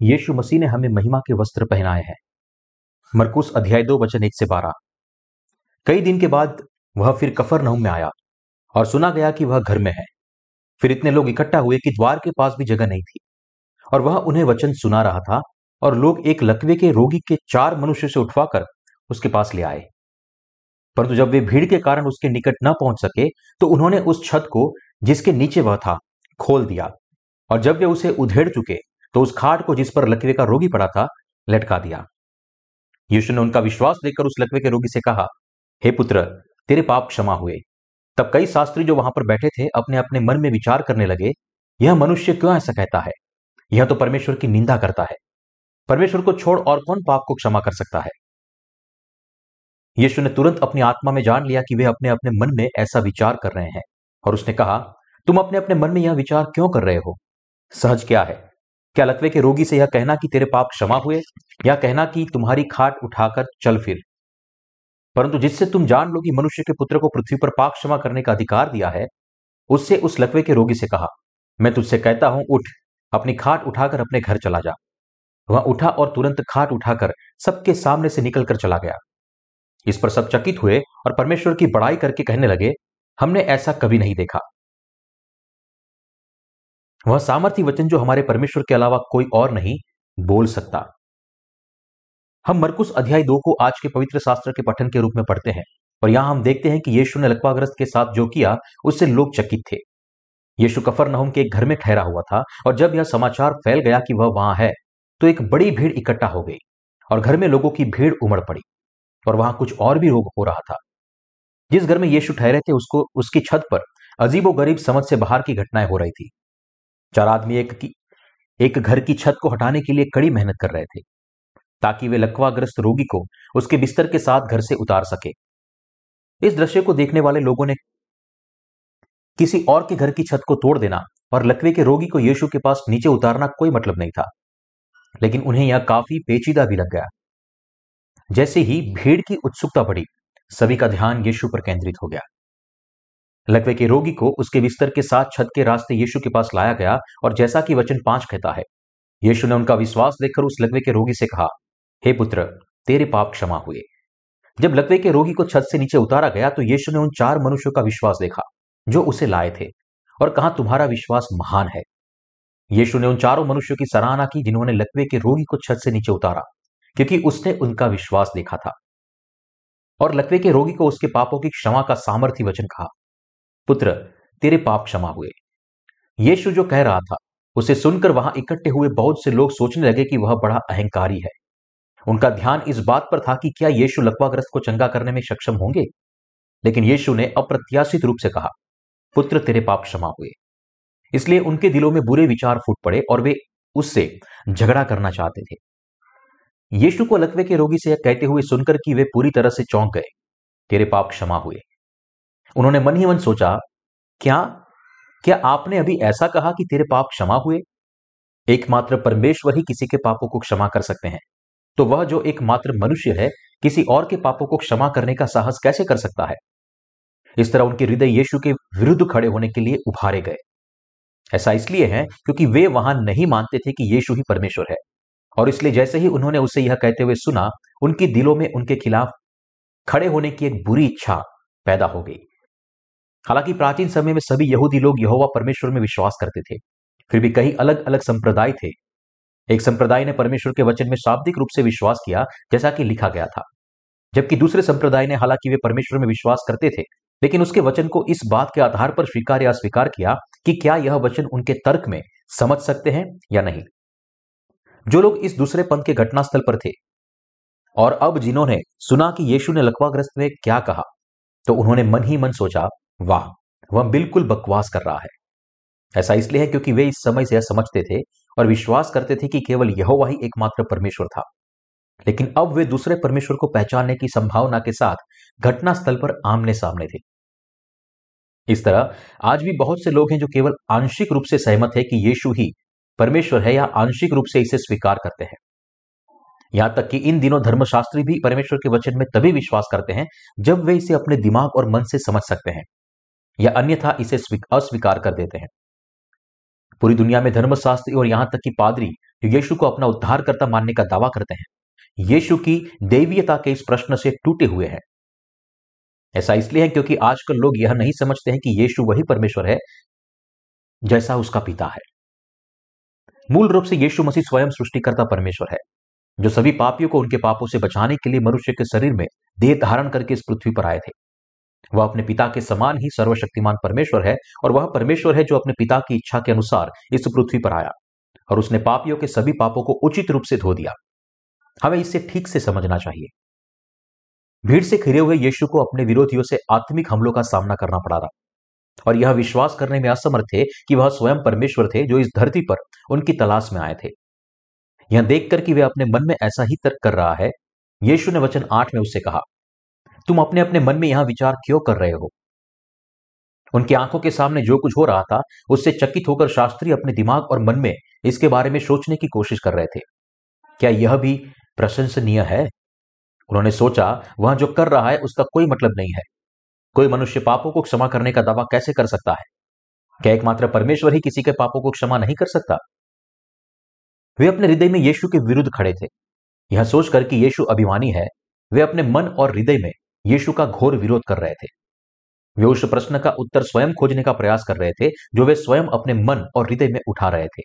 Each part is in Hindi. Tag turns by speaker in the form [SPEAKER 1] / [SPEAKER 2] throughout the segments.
[SPEAKER 1] यीशु मसीह ने हमें महिमा के वस्त्र पहनाए हैं। मरकुस अध्याय दो, वचन एक से बारह। कई दिन के बाद वह फिर कफर नहुम में आया और सुना गया कि वह घर में है। फिर इतने लोग इकट्ठा हुए कि द्वार के पास भी जगह नहीं थी और वह उन्हें वचन सुना रहा था और लोग एक लकवे के रोगी के चार मनुष्य से उठवाकर उसके पास ले आए। परंतु जब वे भीड़ के कारण उसके निकट न पहुँच सके तो उन्होंने उस छत को, जिसके नीचे वह था, खोल दिया और जब वे उसे उधेड़ चुके तो उस खाट को जिस पर लकवे का रोगी पड़ा था, लटका दिया। यीशु ने उनका विश्वास देखकर उस लकवे के रोगी से कहा, हे पुत्र, तेरे पाप क्षमा हुए। तब कई शास्त्री जो वहाँ पर बैठे थे अपने अपने मन में विचार करने लगे, यह मनुष्य क्यों ऐसा कहता है? यह तो परमेश्वर की निंदा करता है। परमेश्वर को छोड़ और कौन पाप को क्षमा कर सकता है? यीशु ने तुरंत अपनी आत्मा में जान लिया कि वे अपने अपने मन में ऐसा विचार कर रहे हैं और उसने कहा, तुम अपने अपने मन में यह विचार क्यों कर रहे हो? सहज क्या है? क्या लकवे के रोगी से यह कहना कि तेरे पाप क्षमा हुए, या कहना कि तुम्हारी खाट उठाकर चल फिर? परंतु जिससे तुम जान लो कि मनुष्य के पुत्र को पृथ्वी पर पाप क्षमा करने का अधिकार दिया है, उससे उस लकवे के रोगी से कहा, मैं तुझसे कहता हूँ, उठ, अपनी खाट उठाकर अपने घर चला जा। वह उठा और तुरंत खाट उठाकर सबके सामने से निकलकर चला गया। इस पर सब चकित हुए और परमेश्वर की बड़ाई करके कहने लगे, हमने ऐसा कभी नहीं देखा। वह सामर्थ्य वचन जो हमारे परमेश्वर के अलावा कोई और नहीं बोल सकता। हम मरकुस अध्याय दो को आज के पवित्र शास्त्र के पठन के रूप में पढ़ते हैं, और यहाँ हम देखते हैं कि यीशु ने लकवाग्रस्त के साथ जो किया, उससे लोग चकित थे। यीशु कफर नहुम के एक घर में ठहरा हुआ था, और जब यह समाचार फैल गया कि वह वहाँ है तो एक बड़ी भीड़ इकट्ठा हो गई, और घर में लोगों की भीड़ उमड़ पड़ी, और वहाँ कुछ और भी रोग हो रहा था। जिस घर में यीशु ठहरे थे, उसको, उसकी छत पर अजीबो गरीब समझ से बाहर की घटनाएँ हो रही थी। चार आदमी एक की, एक घर की छत को हटाने के लिए कड़ी मेहनत कर रहे थे, ताकि वे लकवाग्रस्त रोगी को उसके बिस्तर के साथ घर से उतार सके। इस दृश्य को देखने वाले लोगों ने किसी और के घर की छत को तोड़ देना और लकवे के रोगी को यीशु के पास नीचे उतारना कोई मतलब नहीं था, लेकिन उन्हें यह काफ़ी पेचीदा भी लग गया। जैसे ही भीड़ की उत्सुकता बढ़ी, सभी का ध्यान यीशु पर केंद्रित हो गया। लकवे के रोगी को उसके बिस्तर के साथ छत के रास्ते यीशु के पास लाया गया और जैसा कि वचन पाँच कहता है। यीशु ने उनका विश्वास देखकर उस लकवे के रोगी से कहा, हे hey पुत्र, तेरे पाप क्षमा हुए। जब लकवे के रोगी को छत से नीचे उतारा गया तो यीशु ने उन चार मनुष्यों का विश्वास देखा, जो उसे लाए थे, और कहा, तुम्हारा विश्वास महान है। यीशु ने उन चारों मनुष्यों की सराहना की जिन्होंने लकवे के रोगी को छत से नीचे उतारा, क्योंकि उसने उनका विश्वास देखा था। और लकवे के रोगी को उसके पापों की क्षमा का सामर्थ्य वचन कहा पुत्र, तेरे पाप क्षमा हुए। यीशु जो कह रहा था, उसे सुनकर वहाँ इकट्ठे हुए बहुत से लोग सोचने लगे कि वह बड़ा अहंकारी है। उनका ध्यान इस बात पर था कि क्या यीशु लकवाग्रस्त को चंगा करने में सक्षम होंगे? लेकिन यीशु ने अप्रत्याशित रूप से कहा, पुत्र, तेरे पाप क्षमा हुए। इसलिए उनके दिलों में बुरे विचार फूट पड़े और वे उससे झगड़ा करना चाहते थे। यीशु को लकवे के रोगी से कहते हुए सुनकर कि वे पूरी तरह से चौंक गए, तेरे पाप क्षमा हुए। उन्होंने मन ही मन सोचा, क्या क्या आपने अभी ऐसा कहा कि तेरे पाप क्षमा हुए? एकमात्र परमेश्वर ही किसी के पापों को क्षमा कर सकते हैं। तो वह जो एकमात्र मनुष्य है, किसी और के पापों को क्षमा करने का साहस कैसे कर सकता है? इस तरह उनके हृदय यीशु के विरुद्ध खड़े होने के लिए उभारे गए। ऐसा इसलिए है क्योंकि वे वहाँ नहीं मानते थे कि यीशु ही परमेश्वर है। और इसलिए जैसे ही उन्होंने उसे यह कहते हुए सुना, उनके दिलों में उनके खिलाफ खड़े होने की एक बुरी इच्छा पैदा हो गई। हालाँकि प्राचीन समय में सभी यहूदी लोग यहोवा परमेश्वर में विश्वास करते थे, फिर भी कई अलग अलग संप्रदाय थे। एक संप्रदाय ने परमेश्वर के वचन में शाब्दिक रूप से विश्वास किया, जैसा कि लिखा गया था। जबकि दूसरे संप्रदाय ने हालाँकि वे परमेश्वर में विश्वास करते थे, लेकिन उसके वचन को इस बात के आधार पर स्वीकार या अस्वीकार किया कि क्या यह वचन उनके तर्क में समझ सकते हैं या नहीं। जो लोग इस दूसरे पंथ के घटनास्थल पर थे, और अब जिन्होंने सुना कि यीशु ने लकवाग्रस्त में क्या कहा तो उन्होंने मन ही मन सोचा वाह, वह बिल्कुल बकवास कर रहा है। ऐसा इसलिए है क्योंकि वे इस समय से यह समझते थे और विश्वास करते थे कि केवल यह ही एकमात्र परमेश्वर था। लेकिन अब वे दूसरे परमेश्वर को पहचानने की संभावना के साथ घटनास्थल पर आमने सामने थे। इस तरह, आज भी बहुत से लोग हैं जो केवल आंशिक रूप से सहमत है कि यीशु ही परमेश्वर है या आंशिक रूप से इसे स्वीकार करते हैं। यहाँ तक कि इन दिनों धर्मशास्त्री भी परमेश्वर के वचन में तभी विश्वास करते हैं जब वे इसे अपने दिमाग और मन से समझ सकते हैं। या अन्यथा इसे अस्वीकार कर देते हैं। पूरी दुनिया में धर्मशास्त्री और यहाँ तक कि पादरी यीशु को अपना उद्धारकर्ता मानने का दावा करते हैं। यीशु की देवीयता के इस प्रश्न से टूटे हुए हैं। ऐसा इसलिए है क्योंकि आजकल लोग यह नहीं समझते हैं कि यीशु वही परमेश्वर है जैसा उसका पिता है। मूल रूप से यीशु मसीह स्वयं सृष्टिकर्ता परमेश्वर है, जो सभी पापियों को उनके पापों से बचाने के लिए मनुष्य के शरीर में देह धारण करके इस पृथ्वी पर आए थे। वह अपने पिता के समान ही सर्वशक्तिमान परमेश्वर है और वह परमेश्वर है जो अपने पिता की इच्छा के अनुसार इस पृथ्वी पर आया और उसने पापियों के सभी पापों को उचित रूप से धो दिया। हमें इसे ठीक से समझना चाहिए। भीड़ से खिरे हुए यीशु को अपने विरोधियों से आत्मिक हमलों का सामना करना पड़ा रहा और यह विश्वास करने में असमर्थ थे कि वह स्वयं परमेश्वर थे जो इस धरती पर उनकी तलाश में आए थे। यह देखकर कि वे अपने मन में ऐसा ही तर्क कर रहा है, यीशु ने वचन आठ में उससे कहा तुम अपने अपने मन में यहाँ विचार क्यों कर रहे हो? उनकी आँखों के सामने जो कुछ हो रहा था, उससे चकित होकर शास्त्री अपने दिमाग और मन में इसके बारे में सोचने की कोशिश कर रहे थे। क्या यह भी प्रशंसनीय है? उन्होंने सोचा, वह जो कर रहा है, उसका कोई मतलब नहीं है। कोई मनुष्य पापों को क्षमा करने का दावा कैसे कर सकता है? क्या एकमात्र परमेश्वर ही किसी के पापों को क्षमा नहीं कर सकता? वे अपने हृदय में यीशु के विरुद्ध खड़े थे। यह सोचकर कि यीशु अभिमानी है, वे अपने मन और हृदय में यीशु का घोर विरोध कर रहे थे। वे उस प्रश्न का उत्तर स्वयं खोजने का प्रयास कर रहे थे, जो वे स्वयं अपने मन और हृदय में उठा रहे थे।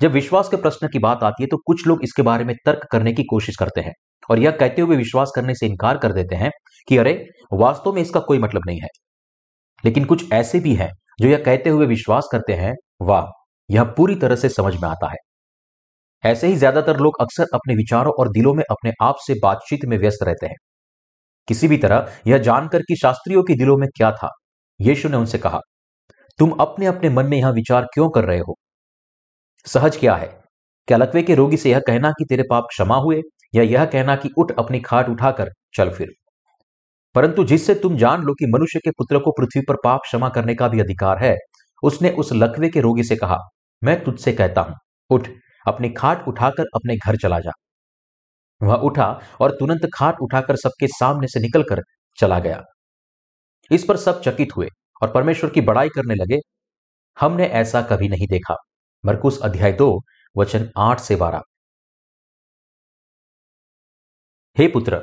[SPEAKER 1] जब विश्वास के प्रश्न की बात आती है तो कुछ लोग इसके बारे में तर्क करने की कोशिश करते हैं और यह कहते हुए विश्वास करने से इनकार कर देते हैं कि, अरे, वास्तव में इसका कोई मतलब नहीं है। लेकिन कुछ ऐसे भी हैं, जो यह कहते हुए विश्वास करते हैं, वाह, यह पूरी तरह से समझ में आता है। ऐसे ही ज़्यादातर लोग अक्सर अपने विचारों और दिलों में अपने आप से बातचीत में व्यस्त रहते हैं। किसी भी तरह यह जानकर कि शास्त्रियों के दिलों में क्या था। यीशु ने उनसे कहा, तुम अपने अपने मन में यह विचार क्यों कर रहे हो? सहज क्या है? क्या लकवे के रोगी से यह कहना कि तेरे पाप क्षमा हुए, या यह कहना कि उठ अपनी खाट उठाकर चल फिर? परंतु जिससे तुम जान लो कि मनुष्य के पुत्र को पृथ्वी पर पाप क्षमा करने का भी अधिकार है, उसने उस लकवे के रोगी से कहा, मैं तुझसे कहता हूँ, उठ, अपनी खाट उठाकर अपने घर चला जा। वह उठा और तुरंत खाट उठाकर सबके सामने से निकलकर चला गया। इस पर सब चकित हुए और परमेश्वर की बड़ाई करने लगे। हमने ऐसा कभी नहीं देखा। मरकुस अध्याय दो, वचन आठ से बारह। हे पुत्र,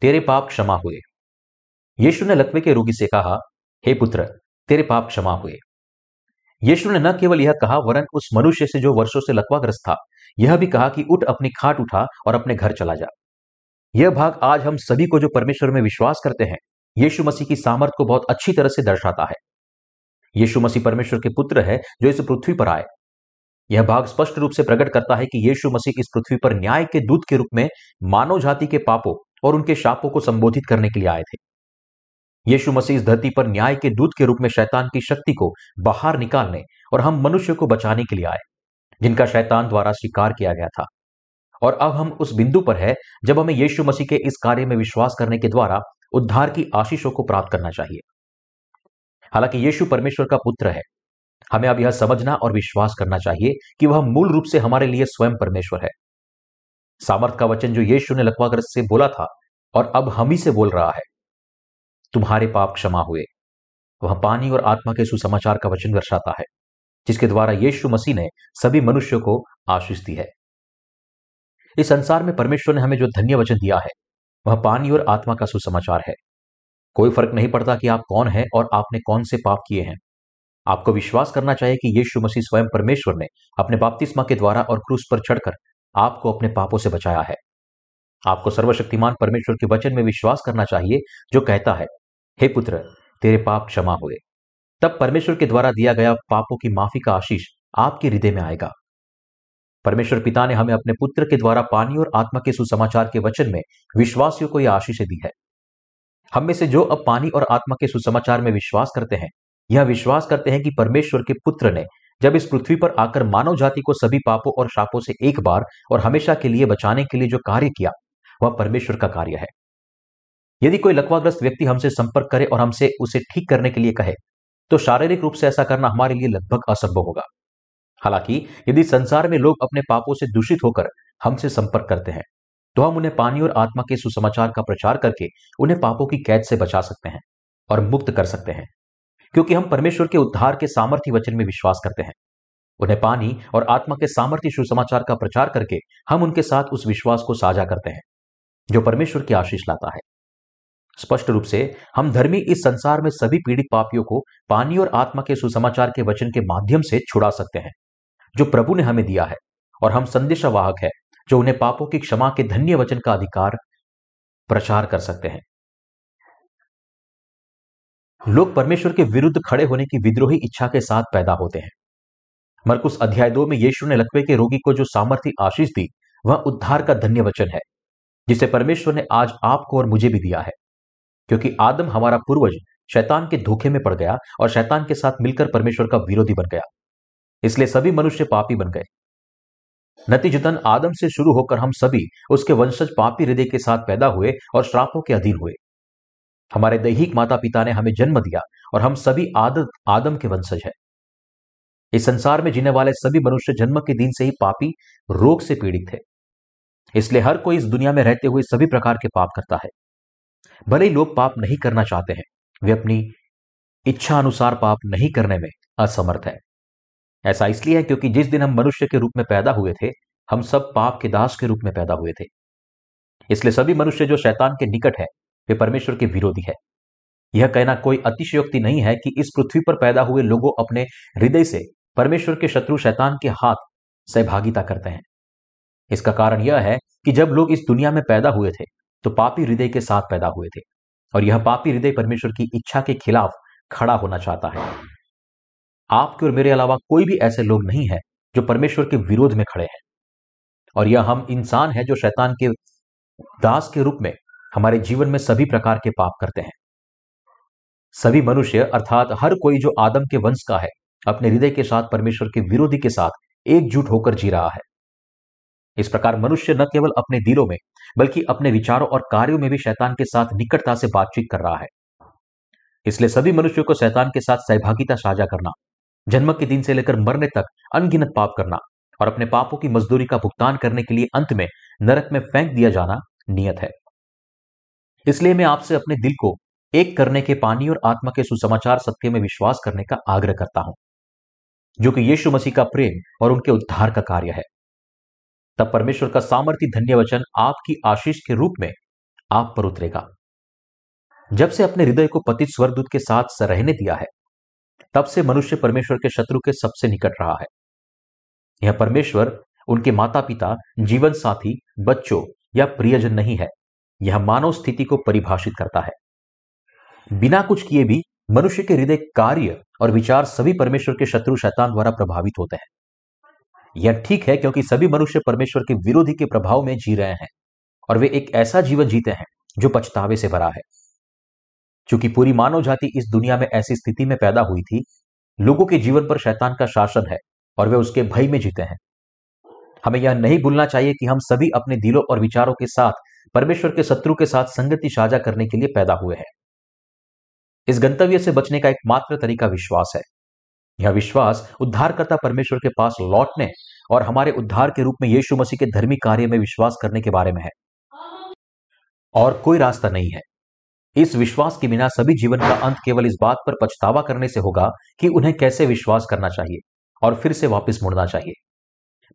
[SPEAKER 1] तेरे पाप क्षमा हुए। यीशु ने लकवे के रोगी से कहा, हे पुत्र, तेरे पाप क्षमा हुए। यीशु ने न केवल यह कहा, वरन उस मनुष्य से जो वर्षों से लकवाग्रस्त था यह भी कहा कि उठ अपनी खाट उठा और अपने घर चला जा। यह भाग आज हम सभी को जो परमेश्वर में विश्वास करते हैं, यीशु मसीह की सामर्थ को बहुत अच्छी तरह से दर्शाता है। यीशु मसीह परमेश्वर के पुत्र है, जो इस पृथ्वी पर आए। यह भाग स्पष्ट रूप से प्रकट करता है कि यीशु मसीह इस पृथ्वी पर न्याय के दूत के रूप में मानव जाति के पापों और उनके शापों को संबोधित करने के लिए आए थे। यीशु मसीह इस धरती पर न्याय के दूत के रूप में शैतान की शक्ति को बाहर निकालने और हम मनुष्य को बचाने के लिए आए। जिनका शैतान द्वारा स्वीकार किया गया था। और अब हम उस बिंदु पर है, जब हमें यीशु मसीह के इस कार्य में विश्वास करने के द्वारा उद्धार की आशीषों को प्राप्त करना चाहिए। हालाँकि यीशु परमेश्वर का पुत्र है, हमें अब यह समझना और विश्वास करना चाहिए कि वह मूल रूप से हमारे लिए स्वयं परमेश्वर है। सामर्थ का वचन जो यीशु ने लकवाग्रस्त से बोला था, और अब हम ही से बोल रहा है, तुम्हारे पाप क्षमा हुए। वह पानी और आत्मा के सुसमाचार का वचन दर्शाता है। जिसके द्वारा यीशु मसीह ने सभी मनुष्यों को आशीष दी है। इस संसार में परमेश्वर ने हमें जो धन्य वचन दिया है, वह पानी और आत्मा का सुसमाचार है। कोई फ़र्क नहीं पड़ता कि आप कौन हैं और आपने कौन से पाप किए हैं। आपको विश्वास करना चाहिए कि यीशु मसीह स्वयं परमेश्वर ने अपने बाप्तिस्मा के द्वारा और क्रूस पर चढ़कर आपको अपने पापों से बचाया है। आपको सर्वशक्तिमान परमेश्वर के वचन में विश्वास करना चाहिए, जो कहता है, हे पुत्र, तेरे पाप क्षमा हुए। तब परमेश्वर के द्वारा दिया गया पापों की माफ़ी का आशीष आपके हृदय में आएगा। परमेश्वर पिता ने हमें अपने पुत्र के द्वारा पानी और आत्मा के सुसमाचार के वचन में विश्वासियों को यह आशीष दी है। हम में से जो अब पानी और आत्मा के सुसमाचार में विश्वास करते हैं, यह विश्वास करते हैं कि परमेश्वर के पुत्र ने जब इस पृथ्वी पर आकर मानव जाति को सभी पापों और शापों से एक बार और हमेशा के लिए बचाने के लिए जो कार्य किया, वह परमेश्वर का कार्य है। यदि कोई लकवाग्रस्त व्यक्ति हमसे संपर्क करे और हमसे उसे ठीक करने के लिए कहे तो शारीरिक रूप से ऐसा करना हमारे लिए लगभग असंभव होगा। हालाँकि, यदि संसार में लोग अपने पापों से दूषित होकर हमसे संपर्क करते हैं तो हम उन्हें पानी और आत्मा के सुसमाचार का प्रचार करके उन्हें पापों की कैद से बचा सकते हैं और मुक्त कर सकते हैं, क्योंकि हम परमेश्वर के उद्धार के सामर्थ्य वचन में विश्वास करते हैं। उन्हें पानी और आत्मा के सामर्थ्य सुसमाचार का प्रचार करके हम उनके साथ उस विश्वास को साझा करते हैं, जो परमेश्वर की आशीष लाता है। स्पष्ट रूप से, हम धर्मी इस संसार में सभी पीड़ित पापियों को पानी और आत्मा के सुसमाचार के वचन के माध्यम से छुड़ा सकते हैं, जो प्रभु ने हमें दिया है, और हम संदेशवाहक है, जो उन्हें पापों की क्षमा के धन्य वचन का अधिकार प्रचार कर सकते हैं। लोग परमेश्वर के विरुद्ध खड़े होने की विद्रोही इच्छा के साथ पैदा होते हैं। मरकुस अध्याय दो में यीशु ने लकवे के रोगी को जो सामर्थ्य आशीष दी, वह उद्धार का धन्य वचन है, जिसे परमेश्वर ने आज आपको और मुझे भी दिया है। क्योंकि आदम हमारा पूर्वज शैतान के धोखे में पड़ गया और शैतान के साथ मिलकर परमेश्वर का विरोधी बन गया। इसलिए सभी मनुष्य पापी बन गए। नतीजतन आदम से शुरू होकर हम सभी उसके वंशज पापी हृदय के साथ पैदा हुए और श्रापों के अधीन हुए। हमारे दैहिक माता पिता ने हमें जन्म दिया और हम सभी आदत आदम के वंशज हैं। इस संसार में जीने वाले सभी मनुष्य जन्म के दिन से ही पापी, रोग से पीड़ित थे। इसलिए हर कोई इस दुनिया में रहते हुए सभी प्रकार के पाप करता है। भले ही लोग पाप नहीं करना चाहते हैं, वे अपनी इच्छा अनुसार पाप नहीं करने में असमर्थ है। ऐसा इसलिए है क्योंकि जिस दिन हम मनुष्य के रूप में पैदा हुए थे, हम सब पाप के दास के रूप में पैदा हुए थे। इसलिए सभी मनुष्य जो शैतान के निकट है, वे परमेश्वर के विरोधी है। यह कहना कोई अतिशयोक्ति नहीं है कि इस पृथ्वी पर पैदा हुए लोगों अपने हृदय से परमेश्वर के शत्रु शैतान के हाथ सहभागिता करते हैं। इसका कारण यह है कि जब लोग इस दुनिया में पैदा हुए थे तो पापी हृदय के साथ पैदा हुए थे और यह पापी हृदय परमेश्वर की इच्छा के खिलाफ खड़ा होना चाहता है। आपके और मेरे अलावा कोई भी ऐसे लोग नहीं है जो परमेश्वर के विरोध में खड़े हैं। और यह हम इंसान है जो शैतान के दास के रूप में हमारे जीवन में सभी प्रकार के पाप करते हैं। सभी मनुष्य अर्थात हर कोई जो आदम के वंश का है, अपने हृदय के साथ परमेश्वर के विरोधी के साथ एकजुट होकर जी रहा है। इस प्रकार मनुष्य न केवल अपने दिलों में बल्कि अपने विचारों और कार्यों में भी शैतान के साथ निकटता से बातचीत कर रहा है। इसलिए सभी मनुष्यों को शैतान के साथ सहभागिता साझा करना जन्म के दिन से लेकर मरने तक अनगिनत पाप करना और अपने पापों की मजदूरी का भुगतान करने के लिए अंत में नरक में फेंक दिया जाना नियत है। इसलिए मैं आपसे अपने दिल को एक करने के पानी और आत्मा के सुसमाचार सत्य में विश्वास करने का आग्रह करता हूँ, जो कि यीशु मसीह का प्रेम और उनके उद्धार का कार्य है। तब परमेश्वर का सामर्थ्य, धन्य वचन आपकी आशीष के रूप में आप पर उतरेगा। जब से अपने हृदय को पतित स्वरदूत के साथ रहने दिया है, तब से मनुष्य परमेश्वर के शत्रु के सबसे निकट रहा है। यह परमेश्वर, उनके माता पिता जीवन साथी बच्चों या प्रियजन नहीं है। यह मानव स्थिति को परिभाषित करता है। बिना कुछ किए भी मनुष्य के हृदय कार्य और विचार सभी परमेश्वर के शत्रु शैतान द्वारा प्रभावित होते हैं। यह ठीक है क्योंकि सभी मनुष्य परमेश्वर के विरोधी के प्रभाव में जी रहे हैं और वे एक ऐसा जीवन जीते हैं जो पछतावे से भरा है। चूँकि पूरी मानव जाति इस दुनिया में ऐसी स्थिति में पैदा हुई थी, लोगों के जीवन पर शैतान का शासन है और वे उसके भय में जीते हैं। हमें यह नहीं भूलना चाहिए कि हम सभी अपने दिलों और विचारों के साथ, परमेश्वर के शत्रु के साथ संगति साझा करने के लिए पैदा हुए हैं। इस गंतव्य से बचने का एकमात्र तरीका विश्वास है। यह विश्वास उद्धारकर्ता परमेश्वर के पास लौटने और हमारे उद्धार के रूप में यीशु मसीह के धर्मी कार्य में विश्वास करने के बारे में है। और कोई रास्ता नहीं है। इस विश्वास के बिना सभी जीवन का अंत केवल इस बात पर पछतावा करने से होगा कि उन्हें कैसे विश्वास करना चाहिए और फिर से वापस मुड़ना चाहिए।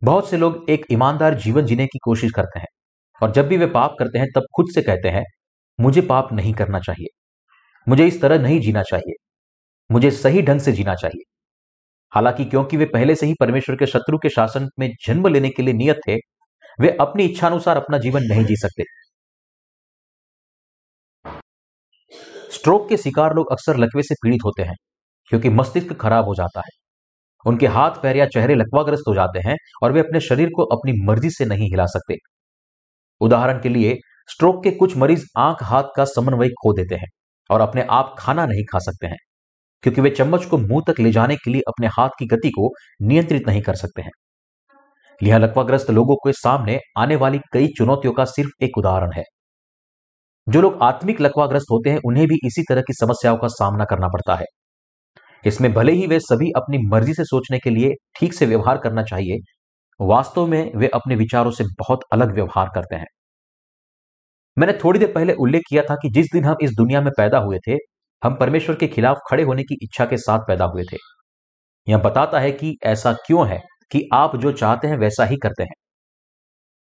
[SPEAKER 1] बहुत से लोग एक ईमानदार जीवन जीने की कोशिश करते हैं और जब भी वे पाप करते हैं तब खुद से कहते हैं, मुझे पाप नहीं करना चाहिए। मुझे इस तरह नहीं जीना चाहिए। मुझे सही ढंग से जीना चाहिए। हालाँकि क्योंकि वे पहले से ही परमेश्वर के शत्रु के शासन में जन्म लेने के लिए नियत थे, वे अपनी इच्छानुसार अपना जीवन नहीं जी सकते। स्ट्रोक के शिकार लोग अक्सर लकवे से पीड़ित होते हैं, क्योंकि मस्तिष्क खराब हो जाता है। उनके हाथ, पैर या चेहरे लकवाग्रस्त हो जाते हैं और वे अपने शरीर को अपनी मर्ज़ी से नहीं हिला सकते। उदाहरण के लिए, स्ट्रोक के कुछ मरीज़ आँख, हाथ का समन्वय खो देते हैं और अपने आप खाना नहीं खा सकते हैं। क्योंकि वे चम्मच को मुँह तक ले जाने के लिए अपने हाथ की गति को नियंत्रित नहीं कर सकते हैं। यह लकवाग्रस्त लोगों के सामने आने वाली कई चुनौतियों का सिर्फ़ एक उदाहरण है। जो लोग आत्मिक लकवाग्रस्त होते हैं, उन्हें भी इसी तरह की समस्याओं का सामना करना पड़ता है। इसमें भले ही वे सभी अपनी मर्ज़ी से सोचने के लिए ठीक से व्यवहार करना चाहिए, वास्तव में वे अपने विचारों से बहुत अलग व्यवहार करते हैं। मैंने थोड़ी देर पहले उल्लेख किया था कि जिस दिन हम इस दुनिया में पैदा हुए थे हम परमेश्वर के खिलाफ खड़े होने की इच्छा के साथ पैदा हुए थे। यह बताता है कि ऐसा क्यों है कि आप जो चाहते हैं वैसा ही करते हैं।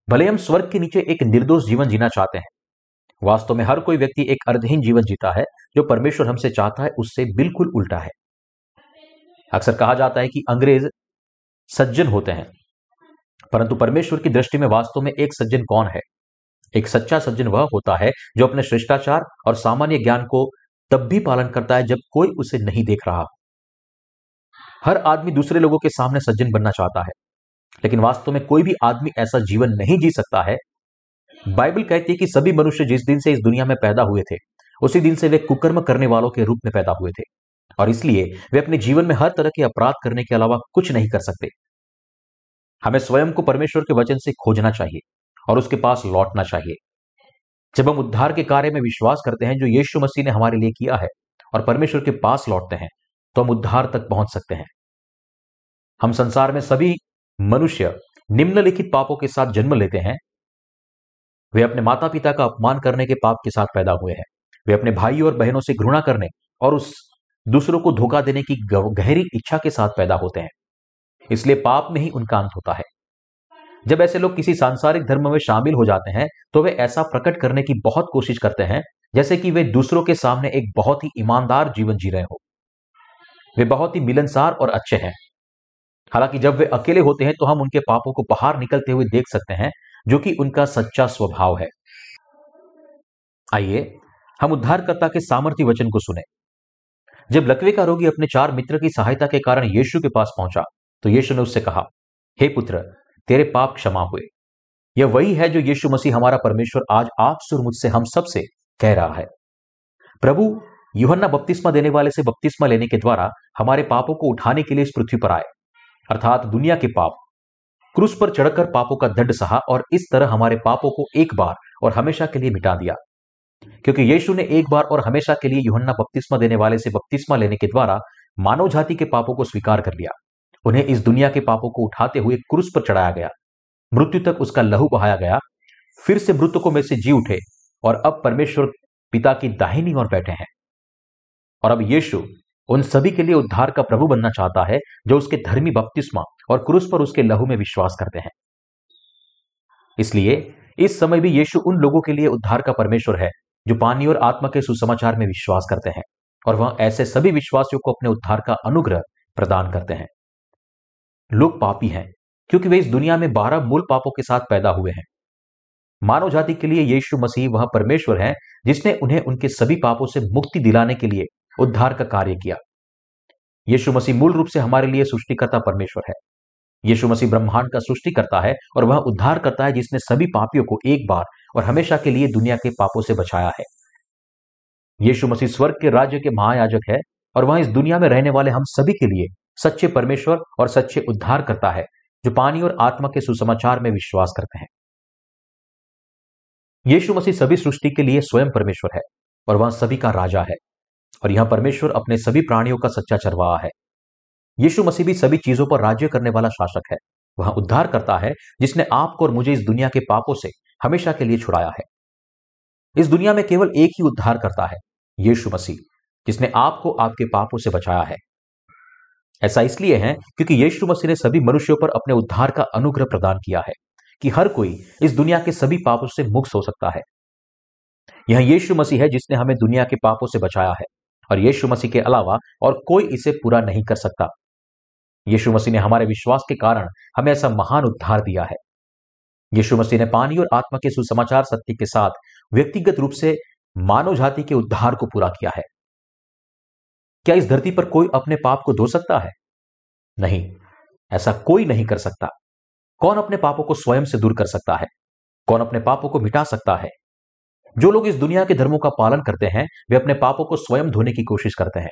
[SPEAKER 1] भले हम स्वर्ग के नीचे एक निर्दोष जीवन जीना चाहते हैं, वास्तव में हर कोई व्यक्ति एक अर्धहीन जीवन जीता है, जो परमेश्वर हमसे चाहता है उससे बिल्कुल उल्टा है। अक्सर कहा जाता है कि अंग्रेज़ सज्जन होते हैं, परंतु परमेश्वर की दृष्टि में वास्तव में एक सज्जन कौन है? एक सच्चा सज्जन वह होता है जो अपने शिष्टाचार और सामान्य ज्ञान को तब भी पालन करता है जब कोई उसे नहीं देख रहा हर आदमी दूसरे लोगों के सामने सज्जन बनना चाहता है, लेकिन वास्तव में कोई भी आदमी ऐसा जीवन नहीं जी सकता है। बाइबल कहती है कि सभी मनुष्य जिस दिन से इस दुनिया में पैदा हुए थे, उसी दिन से वे कुकर्म करने वालों के रूप में पैदा हुए थे, और इसलिए वे अपने जीवन में हर तरह के अपराध करने के अलावा कुछ नहीं कर सकते। हमें स्वयं को परमेश्वर के वचन से खोजना चाहिए और उसके पास लौटना चाहिए। जब हम उद्धार के कार्य में विश्वास करते हैं जो यीशु मसीह ने हमारे लिए किया है और परमेश्वर के पास लौटते हैं तो हम उद्धार तक पहुँच सकते हैं। हम संसार में सभी मनुष्य निम्नलिखित पापों के साथ जन्म लेते हैं। वे अपने माता पिता का अपमान करने के पाप के साथ पैदा हुए हैं। वे अपने भाइयों और बहनों से घृणा करने और उस दूसरों को धोखा देने की गहरी इच्छा के साथ पैदा होते हैं। इसलिए पाप में ही उनका अंत होता है। जब ऐसे लोग किसी सांसारिक धर्म में शामिल हो जाते हैं तो वे ऐसा प्रकट करने की बहुत कोशिश करते हैं, जैसे कि वे दूसरों के सामने एक बहुत ही ईमानदार जीवन जी रहे हो। वे बहुत ही मिलनसार और अच्छे हैं। हालाँकि जब वे अकेले होते हैं तो हम उनके पापों को बाहर निकलते हुए देख सकते हैं, जो कि उनका सच्चा स्वभाव है। आइए, हम उद्धारकर्ता के सामर्थ्य वचन को सुने। जब लकवे का रोगी अपने चार मित्र की सहायता के कारण यीशु के पास पहुँचा तो यीशु ने उससे कहा, हे पुत्र तेरे पाप क्षमा हुए। यह वही है जो यीशु मसीह हमारा परमेश्वर आज आपसे और मुझसे हम सबसे कह रहा है। प्रभु, युहन्ना बपतिस्मा देने वाले से बपतिस्मा लेने के द्वारा हमारे पापों को उठाने के लिए इस पृथ्वी पर आए, अर्थात दुनिया के पाप। क्रूस पर चढ़कर पापों का दंड सहा और इस तरह हमारे पापों को एक बार और हमेशा के लिए मिटा दिया। क्योंकि यीशु ने एक बार और हमेशा के लिए युहन्ना बपतिस्मा देने वाले से बपतिस्मा लेने के द्वारा मानव जाति के पापों को स्वीकार कर लिया। उन्हें इस दुनिया के पापों को उठाते हुए क्रूस पर चढ़ाया गया। मृत्यु तक उसका लहू बहाया गया। फिर से मृतकों में से जी उठे और अब परमेश्वर पिता की दाहिनी ओर बैठे हैं। और अब यीशु उन सभी के लिए उद्धार का प्रभु बनना चाहता है जो उसके धर्मी बपतिस्मा और क्रूस पर उसके लहू में विश्वास करते हैं। इसलिए इस समय भी यीशु उन लोगों के लिए उद्धार का परमेश्वर है जो पानी और आत्मा के सुसमाचार में विश्वास करते हैं और वह ऐसे सभी विश्वासियों को अपने उद्धार का अनुग्रह प्रदान करते हैं। लोग पापी हैं, क्योंकि वे इस दुनिया में बारह मूल पापों के साथ पैदा हुए हैं। मानव जाति के लिए यीशु मसीह वह परमेश्वर है, जिसने उन्हें उनके सभी पापों से मुक्ति दिलाने के लिए उद्धार का कार्य किया। यीशु मसीह मूल रूप से हमारे लिए सृष्टिकर्ता परमेश्वर है। यीशु मसीह ब्रह्मांड का सृष्टि करता है और वह उद्धार करता है जिसने सभी पापियों को एक बार और हमेशा के लिए दुनिया के पापों से बचाया है। यीशु मसीह स्वर्ग के राज्य के महायाजक है और वह इस दुनिया में रहने वाले हम सभी के लिए सच्चे परमेश्वर और सच्चे उद्धार करता है, जो पानी और आत्मा के सुसमाचार में विश्वास करते हैं। यीशु मसीह सभी सृष्टि के लिए स्वयं परमेश्वर है और वह सभी का राजा है और यह परमेश्वर अपने सभी प्राणियों का सच्चा चरवाहा है। यीशु मसीह भी सभी चीज़ों पर राज्य करने वाला शासक है। वह उद्धार करता है जिसने आपको और मुझे इस दुनिया के पापों से हमेशा के लिए छुड़ाया है। इस दुनिया में केवल एक ही उद्धार करता है, यीशु मसीह, जिसने आपको आपके पापों से बचाया है। ऐसा इसलिए है क्योंकि यीशु मसीह ने सभी मनुष्यों पर अपने उद्धार का अनुग्रह प्रदान किया है कि हर कोई इस दुनिया के सभी पापों से मुक्त हो सकता है। यह यीशु मसीह है जिसने हमें दुनिया के पापों से बचाया है और यीशु मसीह के अलावा और कोई इसे पूरा नहीं कर सकता। यीशु मसीह ने हमारे विश्वास के कारण हमें ऐसा महान उद्धार दिया है। यीशु मसीह ने पानी और आत्मा के सुसमाचार सत्य के साथ व्यक्तिगत रूप से मानव जाति के उद्धार को पूरा किया है। क्या इस धरती पर कोई अपने पाप को धो सकता है? नहीं, ऐसा कोई नहीं कर सकता। कौन अपने पापों को स्वयं से दूर कर सकता है? कौन अपने पापों को मिटा सकता है? जो लोग इस दुनिया के धर्मों का पालन करते हैं, वे अपने पापों को स्वयं धोने की कोशिश करते हैं।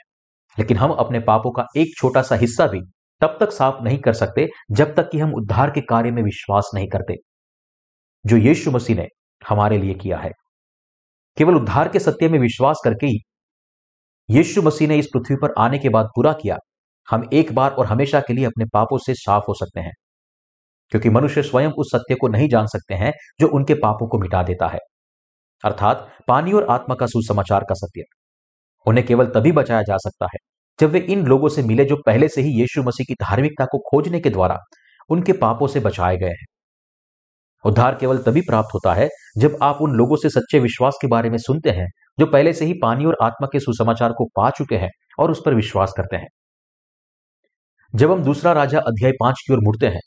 [SPEAKER 1] लेकिन हम अपने पापों का एक छोटा सा हिस्सा भी तब तक साफ़ नहीं कर सकते, जब तक कि हम उद्धार के कार्य में विश्वास नहीं करते। जो यीशु मसीह ने हमारे लिए किया है, केवल उद्धार के सत्य में विश्वास करके ही यीशु मसीह ने इस पृथ्वी पर आने के बाद पूरा किया। हम एक बार और हमेशा के लिए अपने पापों से साफ़ हो सकते हैं, क्योंकि मनुष्य स्वयं उस सत्य को नहीं जान सकते हैं जो उनके पापों को मिटा देता है। अर्थात पानी और आत्मा का सुसमाचार का सत्य। उन्हें केवल तभी बचाया जा सकता है जब वे इन लोगों से मिले जो पहले से ही यीशु मसीह की धार्मिकता को खोजने के द्वारा उनके पापों से बचाए गए हैं। उद्धार केवल तभी प्राप्त होता है जब आप उन लोगों से सच्चे विश्वास के बारे में सुनते हैं, जो पहले से ही पानी और आत्मा के सुसमाचार को पा चुके हैं और उस पर विश्वास करते हैं। जब हम दूसरा राजा अध्याय पाँच की ओर मुड़ते हैं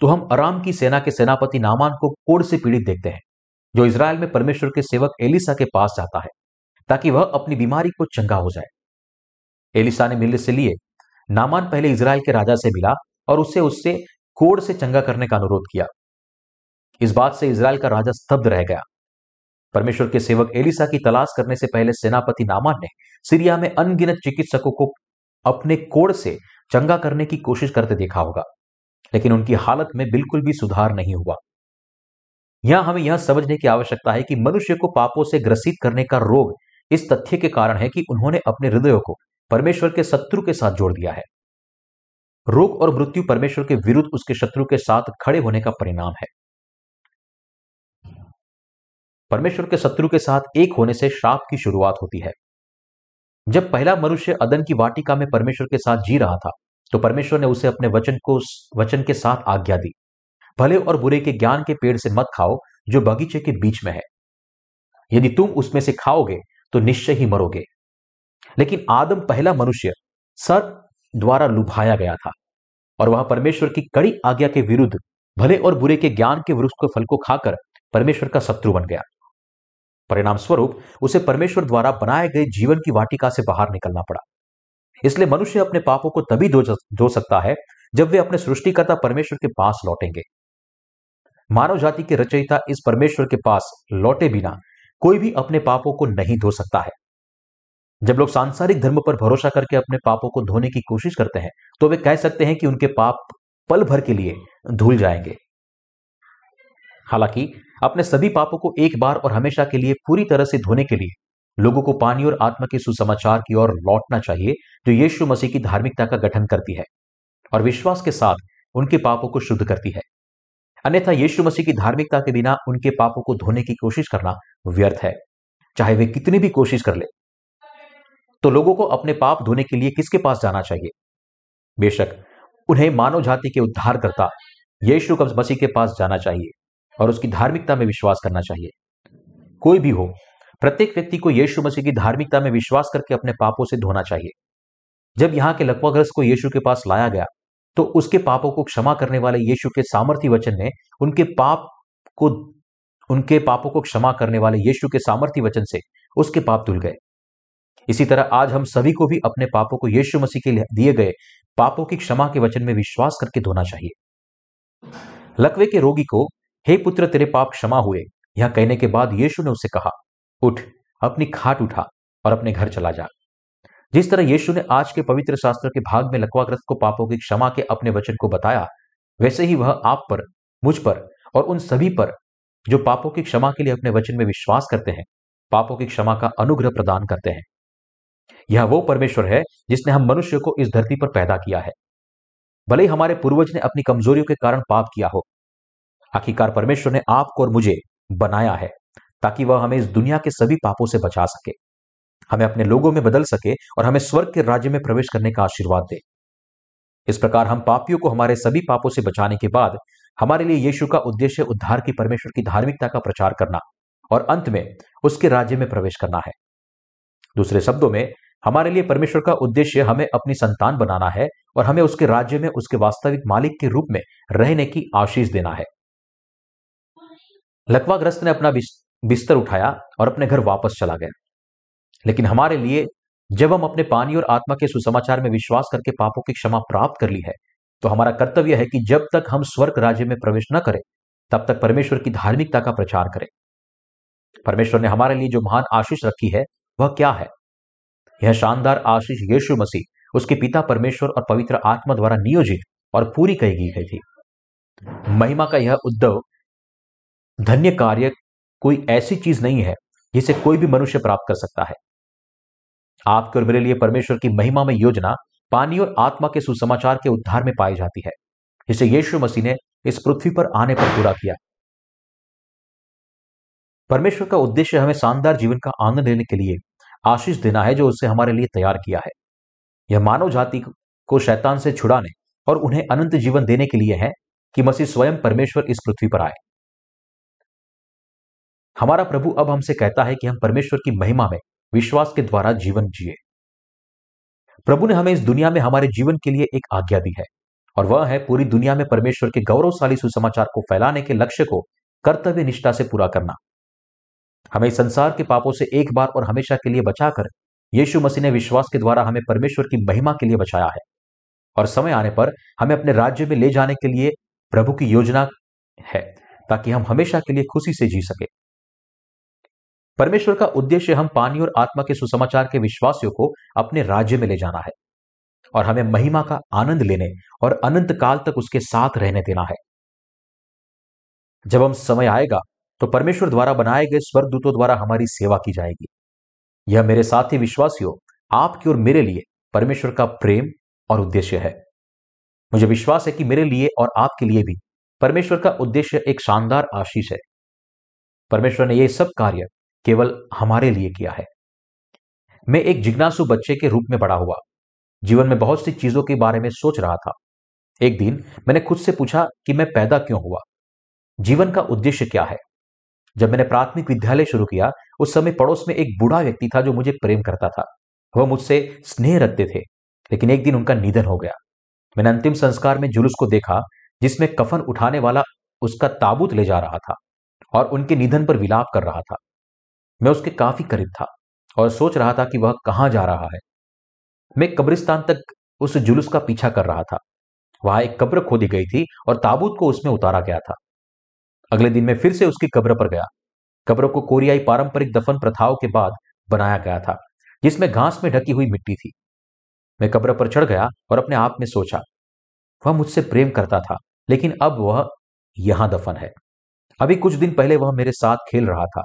[SPEAKER 1] तो हम आराम की सेना के सेनापति नामान को कोड़ से पीड़ित देखते हैं, जो इसराइल में परमेश्वर के सेवक एलिसा के पास जाता है, ताकि वह अपनी बीमारी को चंगा हो जाए। एलिसा ने मिलने से लिए नामान पहले इसराइल के राजा से मिला और उससे उससे कोड़ से चंगा करने का अनुरोध किया। इस बात से इसराइल का राजा स्तब्ध रह गया। परमेश्वर के सेवक एलिसा की तलाश करने से पहले सेनापति नामान ने सीरिया में अनगिनत चिकित्सकों को अपने कोड़ से चंगा करने की कोशिश करते देखा होगा, लेकिन उनकी हालत में बिल्कुल भी सुधार नहीं हुआ। यहाँ हमें यह समझने की आवश्यकता है कि मनुष्य को पापों से ग्रसित करने का रोग इस तथ्य के कारण है कि उन्होंने अपने हृदयों को परमेश्वर के शत्रु के साथ जोड़ दिया है। रोग और मृत्यु परमेश्वर के विरुद्ध उसके शत्रु के साथ खड़े होने का परिणाम है। परमेश्वर के शत्रु के साथ एक होने से श्राप की शुरुआत होती है। जब पहला मनुष्य अदन की वाटिका में परमेश्वर के साथ जी रहा था तो परमेश्वर ने उसे अपने वचन को वचन के साथ आज्ञा दी। भले और बुरे के ज्ञान के पेड़ से मत खाओ, जो बगीचे के बीच में है। यदि तुम उसमें से खाओगे तो निश्चय ही मरोगे। लेकिन आदम पहला मनुष्य सर द्वारा लुभाया गया था, और वह परमेश्वर की कड़ी आज्ञा के विरुद्ध भले और बुरे के ज्ञान के वृक्ष के फल को खाकर परमेश्वर का शत्रु बन गया। परिणाम स्वरूप उसे परमेश्वर द्वारा बनाए गए जीवन की वाटिका से बाहर निकलना पड़ा। इसलिए मनुष्य अपने पापों को तभी धो सकता है जब वे अपने सृष्टिकर्ता परमेश्वर के पास लौटेंगे। मानव जाति के रचयिता इस परमेश्वर के पास लौटे बिना कोई भी अपने पापों को नहीं धो सकता है। जब लोग सांसारिक धर्म पर भरोसा करके अपने पापों को धोने की कोशिश करते हैं तो वे कह सकते हैं कि उनके पाप पल भर के लिए धुल जाएँगे। हालाँकि, अपने सभी पापों को एक बार और हमेशा के लिए पूरी तरह से धोने के लिए, लोगों को पानी और आत्मा के सुसमाचार की ओर लौटना चाहिए, जो यीशु मसीह की धार्मिकता का गठन करती है, और विश्वास के साथ उनके पापों को शुद्ध करती है। अन्यथा यीशु मसीह की धार्मिकता के बिना उनके पापों को धोने की कोशिश करना व्यर्थ है, चाहे वे कितनी भी कोशिश कर ले। तो लोगों को अपने पाप धोने के लिए किसके पास जाना चाहिए? बेशक, उन्हें मानव जाति के उद्धार करता यीशु मसीह के पास जाना चाहिए। और उसकी धार्मिकता में विश्वास करना चाहिए। कोई भी हो, प्रत्येक व्यक्ति को यीशु मसीह की धार्मिकता में विश्वास करके अपने पापों से धोना चाहिए। जब यहाँ के लकवाग्रस्त को यीशु के पास लाया गया तो उसके पापों को क्षमा करने वाले यीशु के सामर्थ्य वचन ने उनके पाप को, उनके पापों को क्षमा करने वाले यीशु के सामर्थ्य वचन से उसके पाप धुल गए। इसी तरह आज हम सभी को भी अपने पापों को यीशु मसीह के दिए गए पापों की क्षमा के वचन में विश्वास करके धोना चाहिए। लकवे के रोगी को हे पुत्र, तेरे पाप क्षमा हुए। यह कहने के बाद यीशु ने उससे कहा, उठ, अपनी खाट उठा और अपने घर चला जा। जिस तरह यीशु ने आज के पवित्र शास्त्र के भाग में लकवाग्रस्त को पापों की क्षमा के अपने वचन को बताया, वैसे ही वह आप पर, मुझ पर और उन सभी पर जो पापों की क्षमा के लिए अपने वचन में विश्वास करते हैं, पापों की क्षमा का अनुग्रह प्रदान करते हैं। यह वो परमेश्वर है जिसने हम मनुष्य को इस धरती पर पैदा किया है। भले ही हमारे पूर्वज ने अपनी कमजोरियों के कारण पाप किया हो आखिरकार परमेश्वर ने आपको और मुझे बनाया है, ताकि वह हमें इस दुनिया के सभी पापों से बचा सके, हमें अपने लोगों में बदल सके और हमें स्वर्ग के राज्य में प्रवेश करने का आशीर्वाद दे। इस प्रकार हम पापियों को हमारे सभी पापों से बचाने के बाद हमारे लिए यीशु का उद्देश्य उद्धार की परमेश्वर की धार्मिकता का प्रचार करना और अंत में उसके राज्य में प्रवेश करना है। दूसरे शब्दों में, हमारे लिए परमेश्वर का उद्देश्य हमें अपनी संतान बनाना है और हमें उसके राज्य में उसके वास्तविक मालिक के रूप में रहने की आशीष देना है। लकवाग्रस्त ने अपना बिस्तर उठाया और अपने घर वापस चला गया। लेकिन हमारे लिए, जब हम अपने पानी और आत्मा के सुसमाचार में विश्वास करके पापों की क्षमा प्राप्त कर ली है तो हमारा कर्तव्य है कि जब तक हम स्वर्ग राज्य में प्रवेश न करें, तब तक परमेश्वर की धार्मिकता का प्रचार करें। परमेश्वर ने हमारे लिए जो महान आशीष रखी है, वह क्या है? यह शानदार आशीष यीशु मसीह, उसके पिता परमेश्वर और पवित्र आत्मा द्वारा नियोजित और पूरी कही गई थी। महिमा का यह उद्धव धन्य कार्य कोई ऐसी चीज़ नहीं है जिसे कोई भी मनुष्य प्राप्त कर सकता है। आपके और मेरे लिए परमेश्वर की महिमा में योजना पानी और आत्मा के सुसमाचार के उद्धार में पाई जाती है। जिसे यीशु मसीह ने इस पृथ्वी पर आने पर पूरा किया। परमेश्वर का उद्देश्य हमें शानदार जीवन का आनंद लेने के लिए आशीष देना है जो उससे हमारे लिए तैयार किया है। यह मानव जाति को शैतान से छुड़ाने और उन्हें अनंत जीवन देने के लिए है कि मसीह स्वयं परमेश्वर इस पृथ्वी पर आए। हमारा प्रभु अब हमसे कहता है कि हम परमेश्वर की महिमा में विश्वास के द्वारा जीवन जिए। प्रभु ने हमें इस दुनिया में हमारे जीवन के लिए एक आज्ञा दी है, और वह है पूरी दुनिया में परमेश्वर के गौरवशाली सुसमाचार को फैलाने के लक्ष्य को कर्तव्य निष्ठा से पूरा करना। हमें संसार के पापों से एक बार और हमेशा के लिए बचाकर यीशु मसीह ने विश्वास के द्वारा हमें परमेश्वर की महिमा के लिए बचाया है, और समय आने पर हमें अपने राज्य में ले जाने के लिए प्रभु की योजना है, ताकि हम हमेशा के लिए खुशी से जी सके। परमेश्वर का उद्देश्य हम पानी और आत्मा के सुसमाचार के विश्वासियों को अपने राज्य में ले जाना है और हमें महिमा का आनंद लेने और अनंत काल तक उसके साथ रहने देना है। जब हम समय आएगा तो परमेश्वर द्वारा बनाए गए स्वर्गदूतों द्वारा हमारी सेवा की जाएगी। यह मेरे साथी विश्वासियों, आपकी और मेरे लिए परमेश्वर का प्रेम और उद्देश्य है। मुझे विश्वास है कि मेरे लिए और आपके लिए भी परमेश्वर का उद्देश्य एक शानदार आशीष है। परमेश्वर ने यह सब कार्य केवल हमारे लिए किया है। मैं एक जिज्ञासु बच्चे के रूप में बड़ा हुआ। जीवन में बहुत सी चीज़ों के बारे में सोच रहा था। एक दिन मैंने खुद से पूछा कि मैं पैदा क्यों हुआ? जीवन का उद्देश्य क्या है? जब मैंने प्राथमिक विद्यालय शुरू किया, उस समय पड़ोस में एक बूढ़ा व्यक्ति था जो मुझे प्रेम करता था। वह मुझसे स्नेह रखते थे, लेकिन एक दिन उनका निधन हो गया। मैंने अंतिम संस्कार में जुलूस को देखा, जिसमें कफन उठाने वाला उसका ताबूत ले जा रहा था और उनके निधन पर विलाप कर रहा था। मैं उसके काफ़ी करीब था और सोच रहा था कि वह कहाँ जा रहा है। मैं कब्रिस्तान तक उस जुलूस का पीछा कर रहा था। वहाँ एक कब्र खोदी गई थी और ताबूत को उसमें उतारा गया था। अगले दिन मैं फिर से उसकी कब्र पर गया। कब्र को कोरियाई पारंपरिक दफन प्रथाओं के बाद बनाया गया था, जिसमें घास में ढकी हुई मिट्टी थी। मैं कब्र पर चढ़ गया और अपने आप में सोचा, वह मुझसे प्रेम करता था, लेकिन अब वह यहाँ दफन है। अभी कुछ दिन पहले वह मेरे साथ खेल रहा था।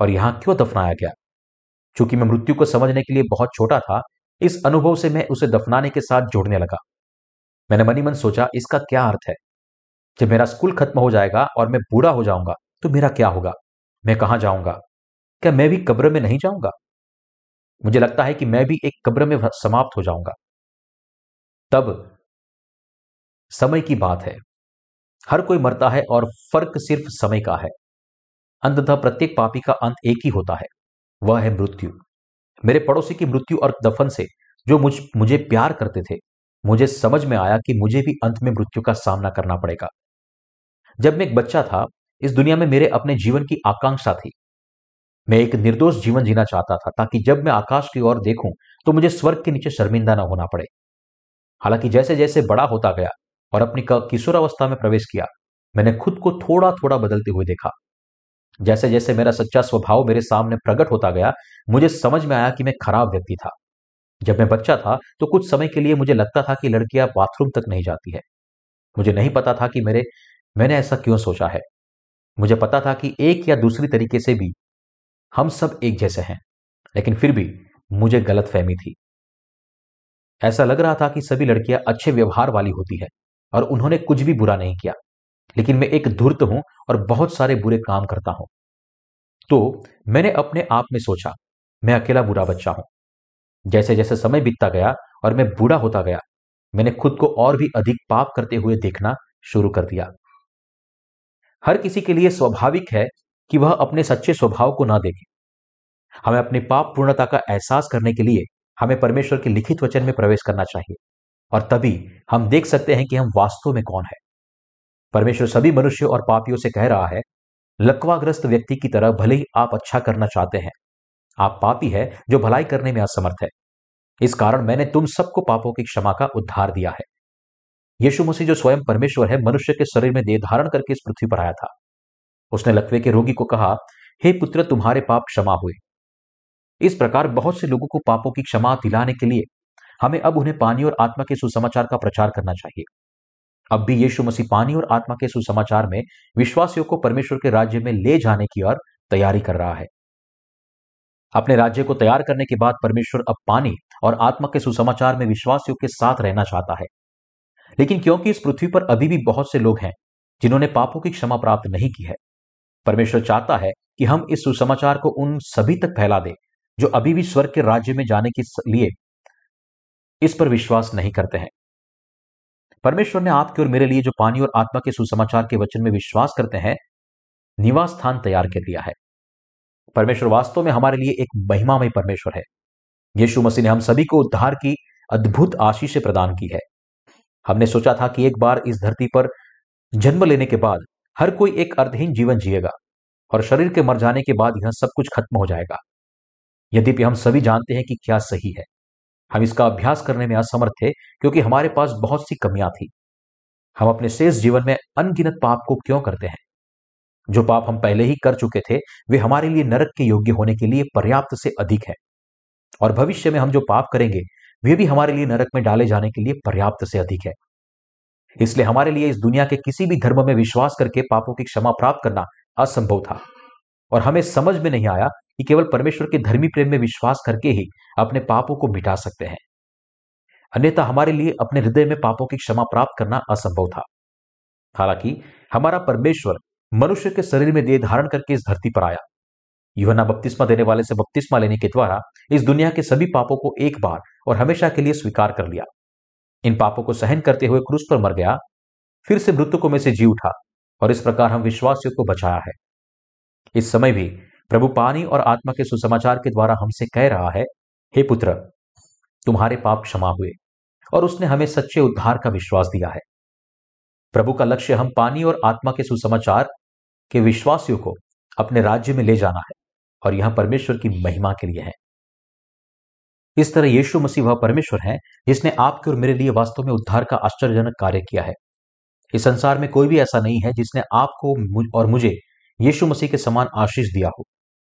[SPEAKER 1] और यहाँ क्यों दफनाया गया? चूँकि मैं मृत्यु को समझने के लिए बहुत छोटा था, इस अनुभव से मैं उसे दफनाने के साथ जोड़ने लगा। मैंने मनी मन सोचा, इसका क्या अर्थ है? जब मेरा स्कूल खत्म हो जाएगा और मैं बूढ़ा हो जाऊँगा तो मेरा क्या होगा? मैं कहाँ जाऊँगा? क्या मैं भी कब्र में नहीं जाऊँगा? मुझे लगता है कि मैं भी एक कब्र में समाप्त हो जाऊँगा। तब समय की बात है। हर कोई मरता है और फ़र्क सिर्फ़ समय का है। अंततः प्रत्येक पापी का अंत एक ही होता है, वह है मृत्यु। मेरे पड़ोसी की मृत्यु और दफन से जो मुझ, मुझे प्यार करते थे, मुझे समझ में आया कि मुझे भी अंत में मृत्यु का सामना करना पड़ेगा। जब मैं एक बच्चा था, इस दुनिया में मेरे अपने जीवन की आकांक्षा थी। मैं एक निर्दोष जीवन जीना चाहता था, ताकि जब मैं आकाश की ओर देखूँ तो मुझे स्वर्ग के नीचे शर्मिंदा न होना पड़े। हालाँकि जैसे जैसे बड़ा होता गया और अपनी किशोरावस्था में प्रवेश किया, मैंने खुद को थोड़ा थोड़ा बदलते हुए देखा। जैसे जैसे मेरा सच्चा स्वभाव मेरे सामने प्रकट होता गया, मुझे समझ में आया कि मैं खराब व्यक्ति था। जब मैं बच्चा था तो कुछ समय के लिए मुझे लगता था कि लड़कियाँ बाथरूम तक नहीं जाती है। मुझे नहीं पता था कि मेरे, मैंने ऐसा क्यों सोचा है। मुझे पता था कि एक या दूसरी तरीके से भी हम सब एक जैसे हैं, लेकिन फिर भी मुझे गलत फहमी थी। ऐसा लग रहा था कि सभी लड़कियाँ अच्छे व्यवहार वाली होती है, और उन्होंने कुछ भी बुरा नहीं किया। लेकिन मैं एक धूर्त हूँ और बहुत सारे बुरे काम करता हूँ। तो मैंने अपने आप में सोचा, मैं अकेला बुरा बच्चा हूँ। जैसे जैसे समय बीतता गया और मैं बूढ़ा होता गया, मैंने खुद को और भी अधिक पाप करते हुए देखना शुरू कर दिया। हर किसी के लिए स्वाभाविक है कि वह अपने सच्चे स्वभाव को ना देखे। हमें अपनी पाप पूर्णता का एहसास करने के लिए हमें परमेश्वर के लिखित वचन में प्रवेश करना चाहिए और तभी हम देख सकते हैं कि हम वास्तव में कौन है। परमेश्वर सभी मनुष्य और पापियों से कह रहा है, लकवाग्रस्त व्यक्ति की तरह भले ही आप अच्छा करना चाहते हैं। आप पापी है जो भलाई करने में असमर्थ है। इस कारण मैंने तुम सबको पापों की क्षमा का उद्धार दिया है। यीशु मसीह जो स्वयं परमेश्वर है, मनुष्य के शरीर में देह धारण करके इस पृथ्वी पर आया था। उसने लकवे के रोगी को कहा, हे पुत्र, तुम्हारे पाप क्षमा हुए। इस प्रकार बहुत से लोगों को पापों की क्षमा दिलाने के लिए हमें अब उन्हें पानी और आत्मा के सुसमाचार का प्रचार करना चाहिए। अब भी यीशु मसीह पानी और आत्मा के सुसमाचार में विश्वासियों को परमेश्वर के राज्य में ले जाने की ओर तैयारी कर रहा है। अपने राज्य को तैयार करने के बाद परमेश्वर अब पानी और आत्मा के सुसमाचार में विश्वासियों के साथ रहना चाहता है। लेकिन क्योंकि इस पृथ्वी पर अभी भी बहुत से लोग हैं, जिन्होंने पापों की क्षमा प्राप्त नहीं की है, परमेश्वर चाहता है कि हम इस सुसमाचार को उन सभी तक फैला दें, जो अभी भी स्वर्ग के राज्य में जाने के लिए इस पर विश्वास नहीं करते हैं। परमेश्वर ने आपके और मेरे लिए जो पानी और आत्मा के सुसमाचार के वचन में विश्वास करते हैं, निवास स्थान तैयार कर दिया है। परमेश्वर वास्तव में हमारे लिए एक महिमामय परमेश्वर है। यीशु मसीह ने हम सभी को उद्धार की अद्भुत आशीष प्रदान की है। हमने सोचा था कि एक बार इस धरती पर जन्म लेने के बाद हर कोई एक अर्थहीन जीवन जिएगा और शरीर के मर जाने के बाद यह सब कुछ खत्म हो जाएगा। यद्यपि हम सभी जानते हैं कि क्या सही है हम इसका अभ्यास करने में असमर्थ थे, क्योंकि हमारे पास बहुत सी कमियाँ थी। हम अपने शेष जीवन में अनगिनत पाप को क्यों करते हैं? जो पाप हम पहले ही कर चुके थे, वे हमारे लिए नरक के योग्य होने के लिए पर्याप्त से अधिक है। और भविष्य में हम जो पाप करेंगे, वे भी हमारे लिए नरक में डाले जाने के लिए पर्याप्त से अधिक है। इसलिए हमारे लिए इस दुनिया के किसी भी धर्म में विश्वास करके पापों की क्षमा प्राप्त करना असंभव था। और हमें समझ में नहीं आया कि केवल परमेश्वर के धर्मी प्रेम में विश्वास करके ही अपने पापों को मिटा सकते हैं। अन्यथा हमारे लिए अपने हृदय में पापों की क्षमा प्राप्त करना असंभव था। हालाँकि हमारा परमेश्वर मनुष्य के शरीर में देह धारण करके इस धरती पर आया। युवना बपतिस्मा देने वाले से बपतिस्मा लेने के द्वारा इस दुनिया के सभी पापों को एक बार और हमेशा के लिए स्वीकार कर लिया। इन पापों को सहन करते हुए क्रूस पर मर गया। फिर से मृतकों में से जी उठा और इस प्रकार हम विश्वासियों को बचाया है। इस समय भी प्रभु पानी और आत्मा के सुसमाचार के द्वारा हमसे कह रहा है, हे पुत्र, तुम्हारे पाप क्षमा हुए और उसने हमें सच्चे उद्धार का विश्वास दिया है। प्रभु का लक्ष्य हम पानी और आत्मा के सुसमाचार के विश्वासियों को अपने राज्य में ले जाना है और यह परमेश्वर की महिमा के लिए है। इस तरह यीशु मसीह वह परमेश्वर है, जिसने आपके और मेरे लिए वास्तव में उद्धार का आश्चर्यजनक कार्य किया है। इस संसार में कोई भी ऐसा नहीं है जिसने आपको और मुझे यीशु मसीह के समान आशीष दिया हो।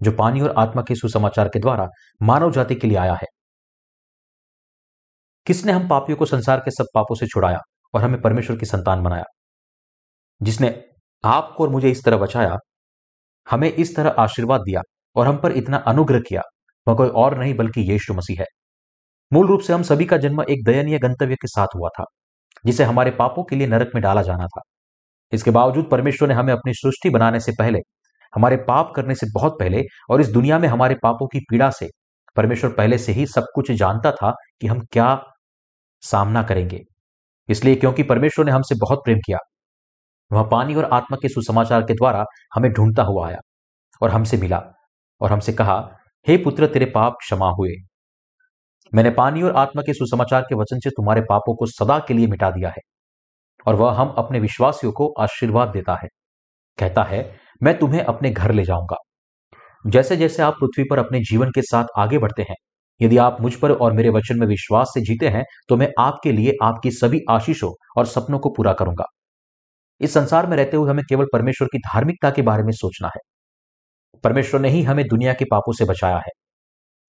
[SPEAKER 1] जो पानी और आत्मा के सुसमाचार के द्वारा मानव जाति के लिए आया है। किसने हम पापियों को संसार के सब पापों से छुड़ाया और हमें परमेश्वर की संतान बनाया? जिसने आपको और मुझे इस तरह बचाया, हमें इस तरह आशीर्वाद दिया और हम पर इतना अनुग्रह किया, वह कोई और नहीं बल्कि यीशु मसीह है। मूल रूप से हम सभी का जन्म एक दयनीय गंतव्य के साथ हुआ था, जिसे हमारे पापों के लिए नरक में डाला जाना था। इसके बावजूद परमेश्वर ने हमें अपनी सृष्टि बनाने से पहले हमारे पाप करने से बहुत पहले और इस दुनिया में हमारे पापों की पीड़ा से, परमेश्वर पहले से ही सब कुछ जानता था कि हम क्या सामना करेंगे। इसलिए क्योंकि परमेश्वर ने हमसे बहुत प्रेम किया, वह पानी और आत्मा के सुसमाचार के द्वारा हमें ढूंढता हुआ आया और हमसे मिला और हमसे कहा, हे पुत्र, तेरे पाप क्षमा हुए। मैंने पानी और आत्मा के सुसमाचार के वचन से तुम्हारे पापों को सदा के लिए मिटा दिया है और वह हम अपने विश्वासियों को आशीर्वाद देता है। कहता है मैं तुम्हें अपने घर ले जाऊँगा। जैसे जैसे आप पृथ्वी पर अपने जीवन के साथ आगे बढ़ते हैं, यदि आप मुझ पर और मेरे वचन में विश्वास से जीते हैं तो मैं आपके लिए आपकी सभी आशीषों और सपनों को पूरा करूँगा। इस संसार में रहते हुए हमें केवल परमेश्वर की धार्मिकता के बारे में सोचना है। परमेश्वर ने ही हमें दुनिया के पापों से बचाया है।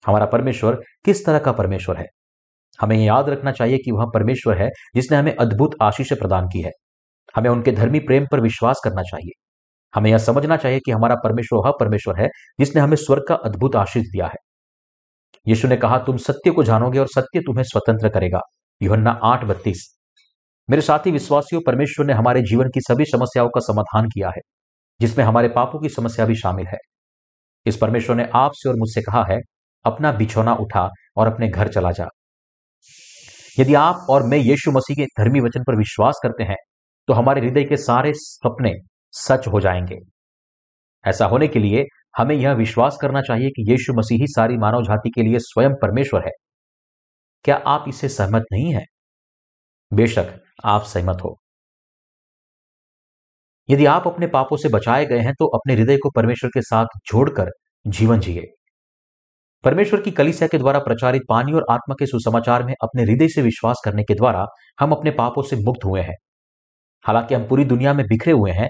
[SPEAKER 1] हमारा परमेश्वर किस तरह का परमेश्वर है? हमें याद रखना चाहिए कि वह परमेश्वर है जिसने हमें अद्भुत आशीष प्रदान की है। हमें उनके धर्मी प्रेम पर विश्वास करना चाहिए। हमें यह समझना चाहिए कि हमारा परमेश्वर वह परमेश्वर है जिसने हमें स्वर्ग का अद्भुत आशीष दिया है। यीशु ने कहा, तुम सत्य को जानोगे और सत्य तुम्हें स्वतंत्र करेगा। युहन्ना आठ बत्तीस। मेरे साथी विश्वासियों, परमेश्वर ने हमारे जीवन की सभी समस्याओं का समाधान किया है, जिसमें हमारे पापों की समस्या भी शामिल है। इस परमेश्वर ने आपसे और मुझसे कहा है, अपना बिछौना उठा और अपने घर चला जा। यदि आप और मैं यीशु मसीह के धर्मी वचन पर विश्वास करते हैं तो हमारे हृदय के सारे सपने सच हो जाएँगे। ऐसा होने के लिए हमें यह विश्वास करना चाहिए कि यीशु मसीह ही सारी मानव जाति के लिए स्वयं परमेश्वर है। क्या आप इससे सहमत नहीं हैं? बेशक, आप सहमत हो। यदि आप अपने पापों से बचाए गए हैं तो अपने हृदय को परमेश्वर के साथ जोड़कर जीवन जिए। परमेश्वर की कलिसिया के द्वारा प्रचारित पानी और आत्मा के सुसमाचार में अपने हृदय से विश्वास करने के द्वारा हम अपने पापों से मुक्त हुए हैं। हालाँकि हम पूरी दुनिया में बिखरे हुए हैं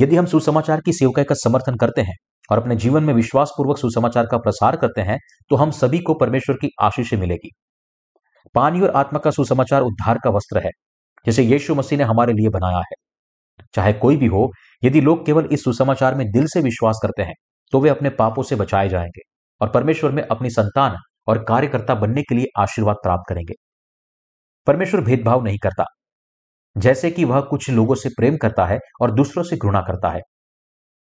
[SPEAKER 1] यदि हम सुसमाचार की सेवकाई का समर्थन करते हैं और अपने जीवन में विश्वास पूर्वक सुसमाचार का प्रसार करते हैं तो हम सभी को परमेश्वर की आशीष मिलेगी। पानी और आत्मा का सुसमाचार उद्धार का वस्त्र है, जिसे यीशु मसीह ने हमारे लिए बनाया है। चाहे कोई भी हो, यदि लोग केवल इस सुसमाचार में दिल से विश्वास करते हैं तो वे अपने पापों से बचाए जाएँगे और परमेश्वर में अपनी संतान और कार्यकर्ता बनने के लिए आशीर्वाद प्राप्त करेंगे। परमेश्वर भेदभाव नहीं करता। जैसे कि वह कुछ लोगों से प्रेम करता है और दूसरों से घृणा करता है।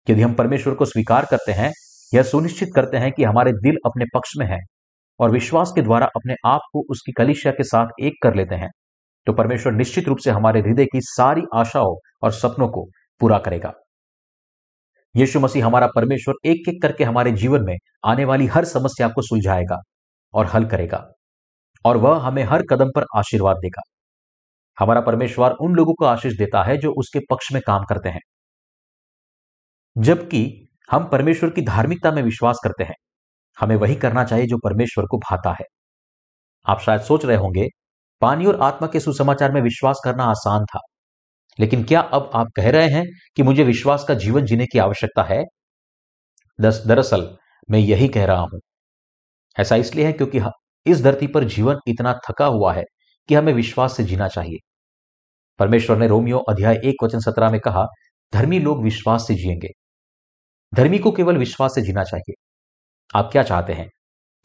[SPEAKER 1] यदि हम परमेश्वर को स्वीकार करते हैं, यह सुनिश्चित करते हैं कि हमारे दिल अपने पक्ष में है और विश्वास के द्वारा अपने आप को उसकी कलिशिया के साथ एक कर लेते हैं तो परमेश्वर निश्चित रूप से हमारे हृदय की सारी आशाओं और सपनों को पूरा करेगा। यीशु मसीह हमारा परमेश्वर एक एक करके हमारे जीवन में आने वाली हर समस्या को सुलझाएगा और हल करेगा और वह हमें हर कदम पर आशीर्वाद देगा। हमारा परमेश्वर उन लोगों को आशीष देता है जो उसके पक्ष में काम करते हैं। जबकि हम परमेश्वर की धार्मिकता में विश्वास करते हैं। हमें वही करना चाहिए जो परमेश्वर को भाता है। आप शायद सोच रहे होंगे, पानी और आत्मा के सुसमाचार में विश्वास करना आसान था। लेकिन क्या अब आप कह रहे हैं कि मुझे विश्वास का जीवन जीने की आवश्यकता है? दरअसल मैं यही कह रहा हूँ। ऐसा इसलिए है क्योंकि इस धरती पर जीवन इतना थका हुआ है। कि हमें विश्वास से जीना चाहिए। परमेश्वर ने रोमियो अध्याय एक वचन सत्रह में कहा, धर्मी लोग विश्वास से जिएँगे। धर्मी को केवल विश्वास से जीना चाहिए। आप क्या चाहते हैं?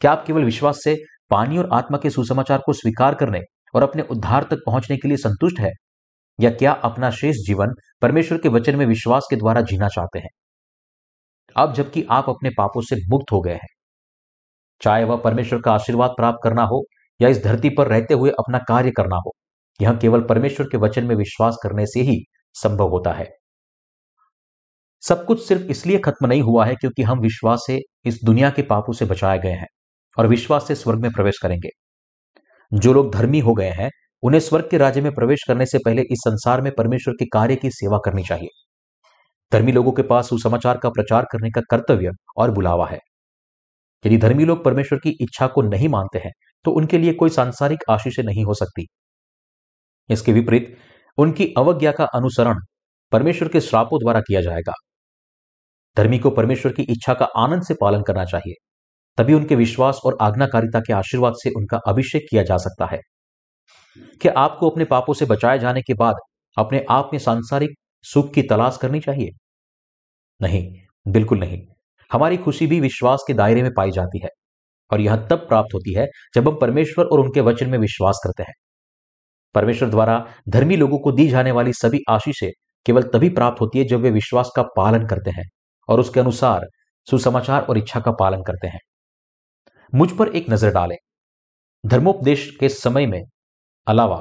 [SPEAKER 1] क्या आप केवल विश्वास से पानी और आत्मा के सुसमाचार को स्वीकार करने और अपने उद्धार तक पहुँचने के लिए संतुष्ट है? या क्या अपना शेष जीवन परमेश्वर के वचन में विश्वास के द्वारा जीना चाहते हैं? अब जबकि आप अपने पापों से मुक्त हो गए हैं, चाहे वह परमेश्वर का आशीर्वाद प्राप्त करना हो या इस धरती पर रहते हुए अपना कार्य करना हो। यह केवल परमेश्वर के वचन में विश्वास करने से ही संभव होता है। सब कुछ सिर्फ़ इसलिए खत्म नहीं हुआ है क्योंकि हम विश्वास से इस दुनिया के पापों से बचाए गए हैं और विश्वास से स्वर्ग में प्रवेश करेंगे। जो लोग धर्मी हो गए हैं, उन्हें स्वर्ग के राज्य में प्रवेश करने से पहले इस संसार में परमेश्वर के कार्य की सेवा करनी चाहिए। धर्मी लोगों के पास सुसमाचार का प्रचार करने का कर्तव्य और बुलावा है। यदि धर्मी लोग परमेश्वर की इच्छा को नहीं मानते हैं तो उनके लिए कोई सांसारिक आशीष नहीं हो सकती। इसके विपरीत, उनकी अवज्ञा का अनुसरण परमेश्वर के श्रापों द्वारा किया जाएगा। धर्मी को परमेश्वर की इच्छा का आनंद से पालन करना चाहिए, तभी उनके विश्वास और आज्ञाकारिता के आशीर्वाद से उनका अभिषेक किया जा सकता है। क्या आपको अपने पापों से बचाए जाने के बाद अपने आप में सांसारिक सुख की तलाश करनी चाहिए? नहीं, बिल्कुल नहीं। हमारी खुशी भी विश्वास के दायरे में पाई जाती है। और यह तब प्राप्त होती है जब हम परमेश्वर और उनके वचन में विश्वास करते हैं। परमेश्वर द्वारा धर्मी लोगों को दी जाने वाली सभी आशीषें केवल तभी प्राप्त होती है जब वे विश्वास का पालन करते हैं और उसके अनुसार सुसमाचार और इच्छा का पालन करते हैं। मुझ पर एक नज़र डालें। धर्मोपदेश के समय में अलावा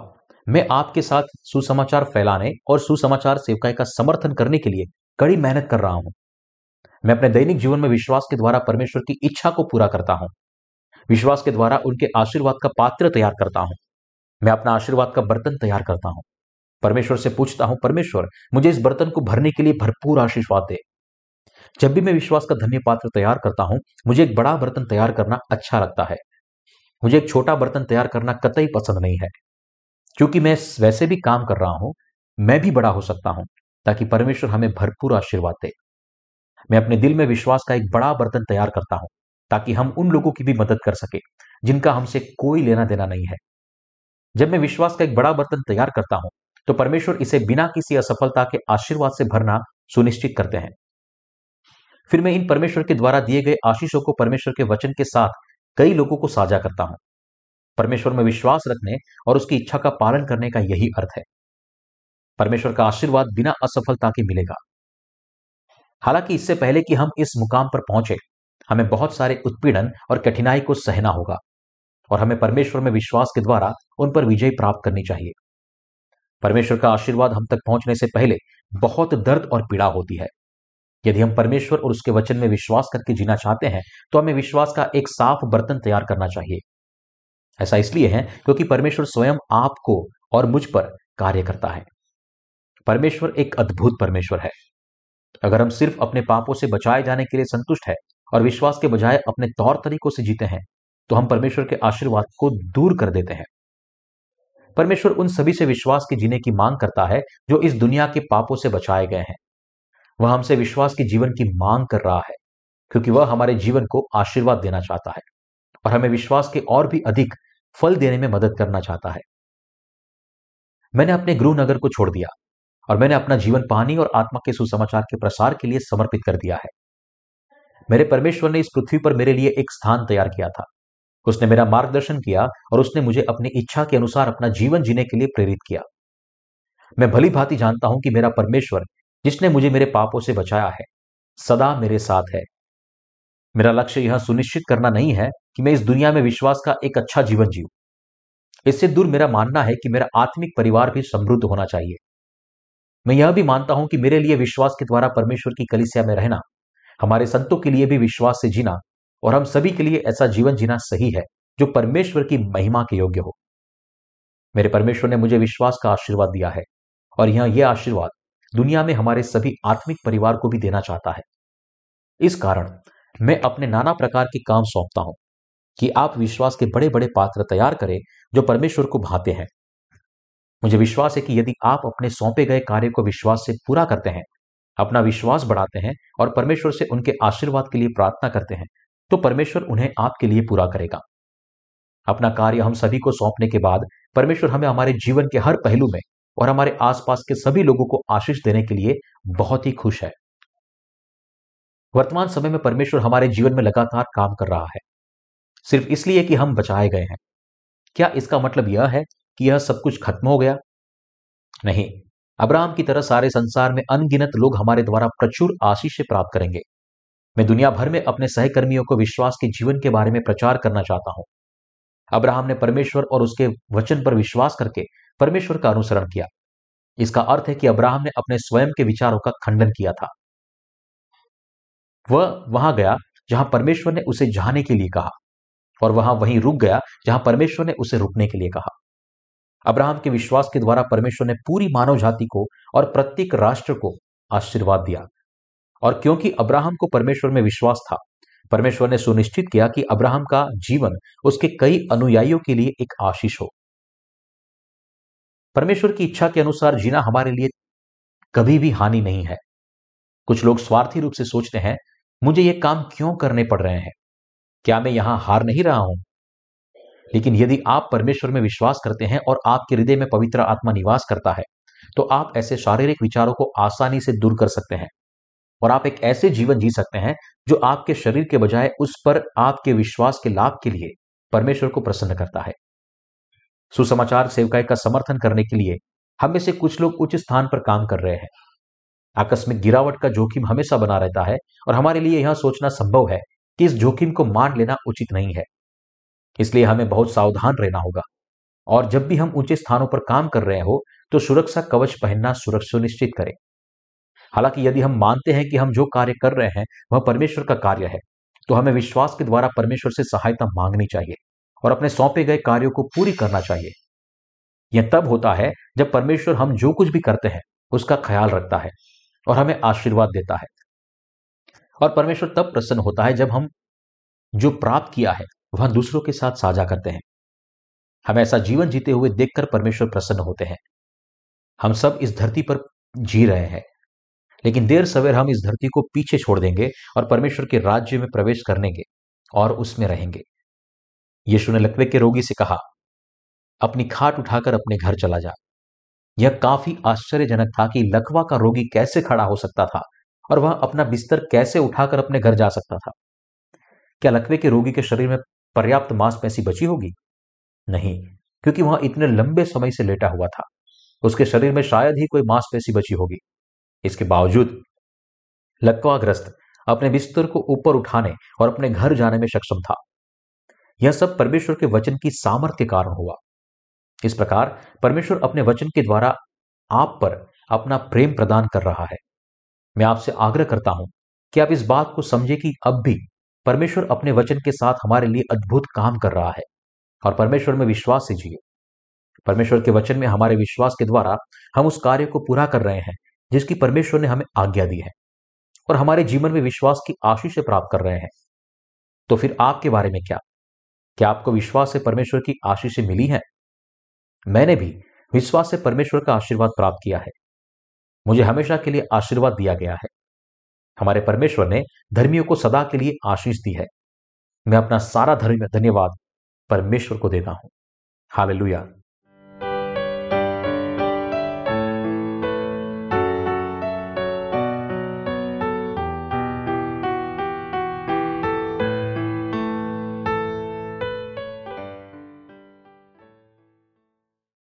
[SPEAKER 1] मैं आपके साथ सुसमाचार फैलाने और सुसमाचार सेवकाई का समर्थन करने के लिए कड़ी मेहनत कर रहा हूँ। मैं अपने दैनिक जीवन में विश्वास के द्वारा परमेश्वर की इच्छा को पूरा करता हूँ। विश्वास के द्वारा उनके आशीर्वाद का पात्र तैयार करता हूँ। मैं अपना आशीर्वाद का बर्तन तैयार करता हूँ। परमेश्वर से पूछता हूँ, परमेश्वर, मुझे इस बर्तन को भरने के लिए भरपूर आशीर्वाद दे। जब भी मैं विश्वास का धन्य पात्र तैयार करता हूँ, मुझे एक बड़ा बर्तन तैयार करना अच्छा लगता है। मुझे एक छोटा बर्तन तैयार करना कतई पसंद नहीं है। क्योंकि मैं वैसे भी काम कर रहा हूँ, मैं भी बड़ा हो सकता हूँ, ताकि परमेश्वर हमें भरपूर आशीर्वाद दे। मैं अपने दिल में विश्वास का एक बड़ा बर्तन तैयार करता हूँ। ताकि हम उन लोगों की भी मदद कर सके, जिनका हमसे कोई लेना देना नहीं है। जब मैं विश्वास का एक बड़ा बर्तन तैयार करता हूँ तो परमेश्वर इसे बिना किसी असफलता के आशीर्वाद से भरना सुनिश्चित करते हैं। फिर मैं इन परमेश्वर के द्वारा दिए गए आशीषों को परमेश्वर के वचन के साथ कई लोगों को साझा करता हूँ। परमेश्वर में विश्वास रखने और उसकी इच्छा का पालन करने का यही अर्थ है। परमेश्वर का आशीर्वाद बिना असफलता के मिलेगा। हालाँकि इससे पहले कि हम इस मुकाम पर पहुँचे हमें बहुत सारे उत्पीड़न और कठिनाई को सहना होगा और हमें परमेश्वर में विश्वास के द्वारा उन पर विजय प्राप्त करनी चाहिए। परमेश्वर का आशीर्वाद हम तक पहुँचने से पहले बहुत दर्द और पीड़ा होती है। यदि हम परमेश्वर और उसके वचन में विश्वास करके जीना चाहते हैं तो हमें विश्वास का एक साफ़ बर्तन तैयार करना चाहिए। ऐसा इसलिए है क्योंकि परमेश्वर स्वयं आपको और मुझ पर कार्य करता है। परमेश्वर एक अद्भुत परमेश्वर है। अगर हम सिर्फ़ अपने पापों से बचाए जाने के लिए संतुष्ट है और विश्वास के बजाय अपने तौर तरीकों से जीते हैं तो हम परमेश्वर के आशीर्वाद को दूर कर देते हैं। परमेश्वर उन सभी से विश्वास के जीने की मांग करता है, जो इस दुनिया के पापों से बचाए गए हैं। वह हमसे विश्वास के जीवन की मांग कर रहा है, क्योंकि वह हमारे जीवन को आशीर्वाद देना चाहता है, और हमें विश्वास के और भी अधिक फल देने में मदद करना चाहता है। मैंने अपने गृह नगर को छोड़ दिया, और मैंने अपना जीवन पानी और आत्मा के सुसमाचार के प्रसार के लिए समर्पित कर दिया है। मेरे परमेश्वर ने इस पृथ्वी पर मेरे लिए एक स्थान तैयार किया था। उसने मेरा मार्गदर्शन किया और उसने मुझे अपनी इच्छा के अनुसार अपना जीवन जीने के लिए प्रेरित किया। मैं भली भांति जानता हूँ कि मेरा परमेश्वर, जिसने मुझे मेरे पापों से बचाया है, सदा मेरे साथ है। मेरा लक्ष्य यह सुनिश्चित करना नहीं है कि मैं इस दुनिया में विश्वास का एक अच्छा जीवन जीव इससे दूर मेरा मानना है कि मेरा आत्मिक परिवार भी समृद्ध होना चाहिए। मैं यह भी मानता हूँ कि मेरे लिए विश्वास के द्वारा परमेश्वर की कलिसिया में रहना हमारे संतों के लिए भी विश्वास से जीना और हम सभी के लिए ऐसा जीवन जीना सही है, जो परमेश्वर की महिमा के योग्य हो। मेरे परमेश्वर ने मुझे विश्वास का आशीर्वाद दिया है और यह यह आशीर्वाद दुनिया में हमारे सभी आत्मिक परिवार को भी देना चाहता है। इस कारण मैं अपने नाना प्रकार के काम सौंपता हूँ कि आप विश्वास के बड़े बड़े पात्र तैयार करें, जो परमेश्वर को भाते हैं। मुझे विश्वास है कि यदि आप अपने सौंपे गए कार्य को विश्वास से पूरा करते हैं अपना विश्वास बढ़ाते हैं और परमेश्वर से उनके आशीर्वाद के लिए प्रार्थना करते हैं तो परमेश्वर उन्हें आपके लिए पूरा करेगा। अपना कार्य हम सभी को सौंपने के बाद परमेश्वर हमें हमारे जीवन के हर पहलू में और हमारे आसपास के सभी लोगों को आशीष देने के लिए बहुत ही खुश है। वर्तमान समय में परमेश्वर हमारे जीवन में लगातार काम कर रहा है। सिर्फ़ इसलिए कि हम बचाए गए हैं। क्या इसका मतलब यह है कि यह सब कुछ खत्म हो गया? नहीं। अब्राहम की तरह सारे संसार में अनगिनत लोग हमारे द्वारा प्रचुर आशीष प्राप्त करेंगे। मैं दुनिया भर में अपने सहकर्मियों को विश्वास के जीवन के बारे में प्रचार करना चाहता हूँ। अब्राहम ने परमेश्वर और उसके वचन पर विश्वास करके परमेश्वर का अनुसरण किया। इसका अर्थ है कि अब्राहम ने अपने स्वयं के विचारों का खंडन किया था। वह वहाँ गया जहाँ परमेश्वर ने उसे जाने के लिए कहा और वहाँ वहीं रुक गया जहाँ परमेश्वर ने उसे रुकने के लिए कहा। अब्राहम के विश्वास के द्वारा परमेश्वर ने पूरी मानव जाति को और प्रत्येक राष्ट्र को आशीर्वाद दिया। और क्योंकि अब्राहम को परमेश्वर में विश्वास था, परमेश्वर ने सुनिश्चित किया कि अब्राहम का जीवन उसके कई अनुयायियों के लिए एक आशीष हो। परमेश्वर की इच्छा के अनुसार जीना हमारे लिए कभी भी हानि नहीं है। कुछ लोग स्वार्थी रूप से सोचते हैं, मुझे ये काम क्यों करने पड़ रहे हैं? क्या मैं यहाँ हार नहीं रहा हूँ? लेकिन यदि आप परमेश्वर में विश्वास करते हैं और आपके हृदय में पवित्र आत्मा निवास करता है तो आप ऐसे शारीरिक विचारों को आसानी से दूर कर सकते हैं। और आप एक ऐसे जीवन जी सकते हैं, जो आपके शरीर के बजाय उस पर आपके विश्वास के लाभ के लिए परमेश्वर को प्रसन्न करता है। सुसमाचार सेवकाई का समर्थन करने के लिए हम में से कुछ लोग उच्च स्थान पर काम कर रहे हैं। आकस्मिक गिरावट का जोखिम हमेशा बना रहता है और हमारे लिए यह सोचना संभव है कि इस जोखिम को मान लेना उचित नहीं है। इसलिए हमें बहुत सावधान रहना होगा। और जब भी हम ऊँचे स्थानों पर काम कर रहे हो तो सुरक्षा कवच पहनना सुरक्षा सुनिश्चित करें। हालाँकि यदि हम मानते हैं कि हम जो कार्य कर रहे हैं, वह परमेश्वर का कार्य है तो हमें विश्वास के द्वारा परमेश्वर से सहायता मांगनी चाहिए और अपने सौंपे गए कार्यों को पूरी करना चाहिए। यह तब होता है जब परमेश्वर हम जो कुछ भी करते हैं, उसका ख्याल रखता है और हमें आशीर्वाद देता है। और परमेश्वर तब प्रसन्न होता है जब हम जो प्राप्त किया है वह दूसरों के साथ साझा करते हैं। हम ऐसा जीवन जीते हुए देखकर परमेश्वर प्रसन्न होते हैं। हम सब इस धरती पर जी रहे हैं। लेकिन देर सवेर हम इस धरती को पीछे छोड़ देंगे और परमेश्वर के राज्य में प्रवेश करेंगे और उसमें रहेंगे। यीशु ने लकवे के रोगी से कहा, अपनी खाट उठाकर अपने घर चला जा। यह काफ़ी आश्चर्यजनक था कि लकवा का रोगी कैसे खड़ा हो सकता था और वह अपना बिस्तर कैसे उठाकर अपने घर जा सकता था। क्या लकवे के रोगी के शरीर में पर्याप्त मांसपेशी बची होगी? नहीं, क्योंकि वह इतने लंबे समय से लेटा हुआ था। उसके शरीर में शायद ही कोई मांसपेशी बची होगी। इसके बावजूद, लकवाग्रस्त अपने बिस्तर को ऊपर उठाने और अपने घर जाने में सक्षम था। यह सब परमेश्वर के वचन की सामर्थ्य कारण हुआ। इस प्रकार परमेश्वर अपने वचन के द्वारा आप पर अपना प्रेम प्रदान कर रहा है। मैं आपसे आग्रह करता हूँ कि आप इस बात को समझे कि अब भी परमेश्वर अपने वचन के साथ हमारे लिए अद्भुत काम कर रहा है और परमेश्वर में विश्वास से जिए। परमेश्वर के वचन में हमारे विश्वास के द्वारा हम उस कार्य को पूरा कर रहे हैं, जिसकी परमेश्वर ने हमें आज्ञा दी है और हमारे जीवन में विश्वास की आशीष से प्राप्त कर रहे हैं। तो फिर आपके बारे में क्या? क्या आपको विश्वास से परमेश्वर की आशीष मिली है? मैंने भी विश्वास से परमेश्वर का आशीर्वाद प्राप्त किया है। मुझे हमेशा के लिए आशीर्वाद दिया गया है। हमारे परमेश्वर ने धर्मियों को सदा के लिए आशीष दी है। मैं अपना सारा धर्म धन्यवाद परमेश्वर को देता हूँ। हालेलुया।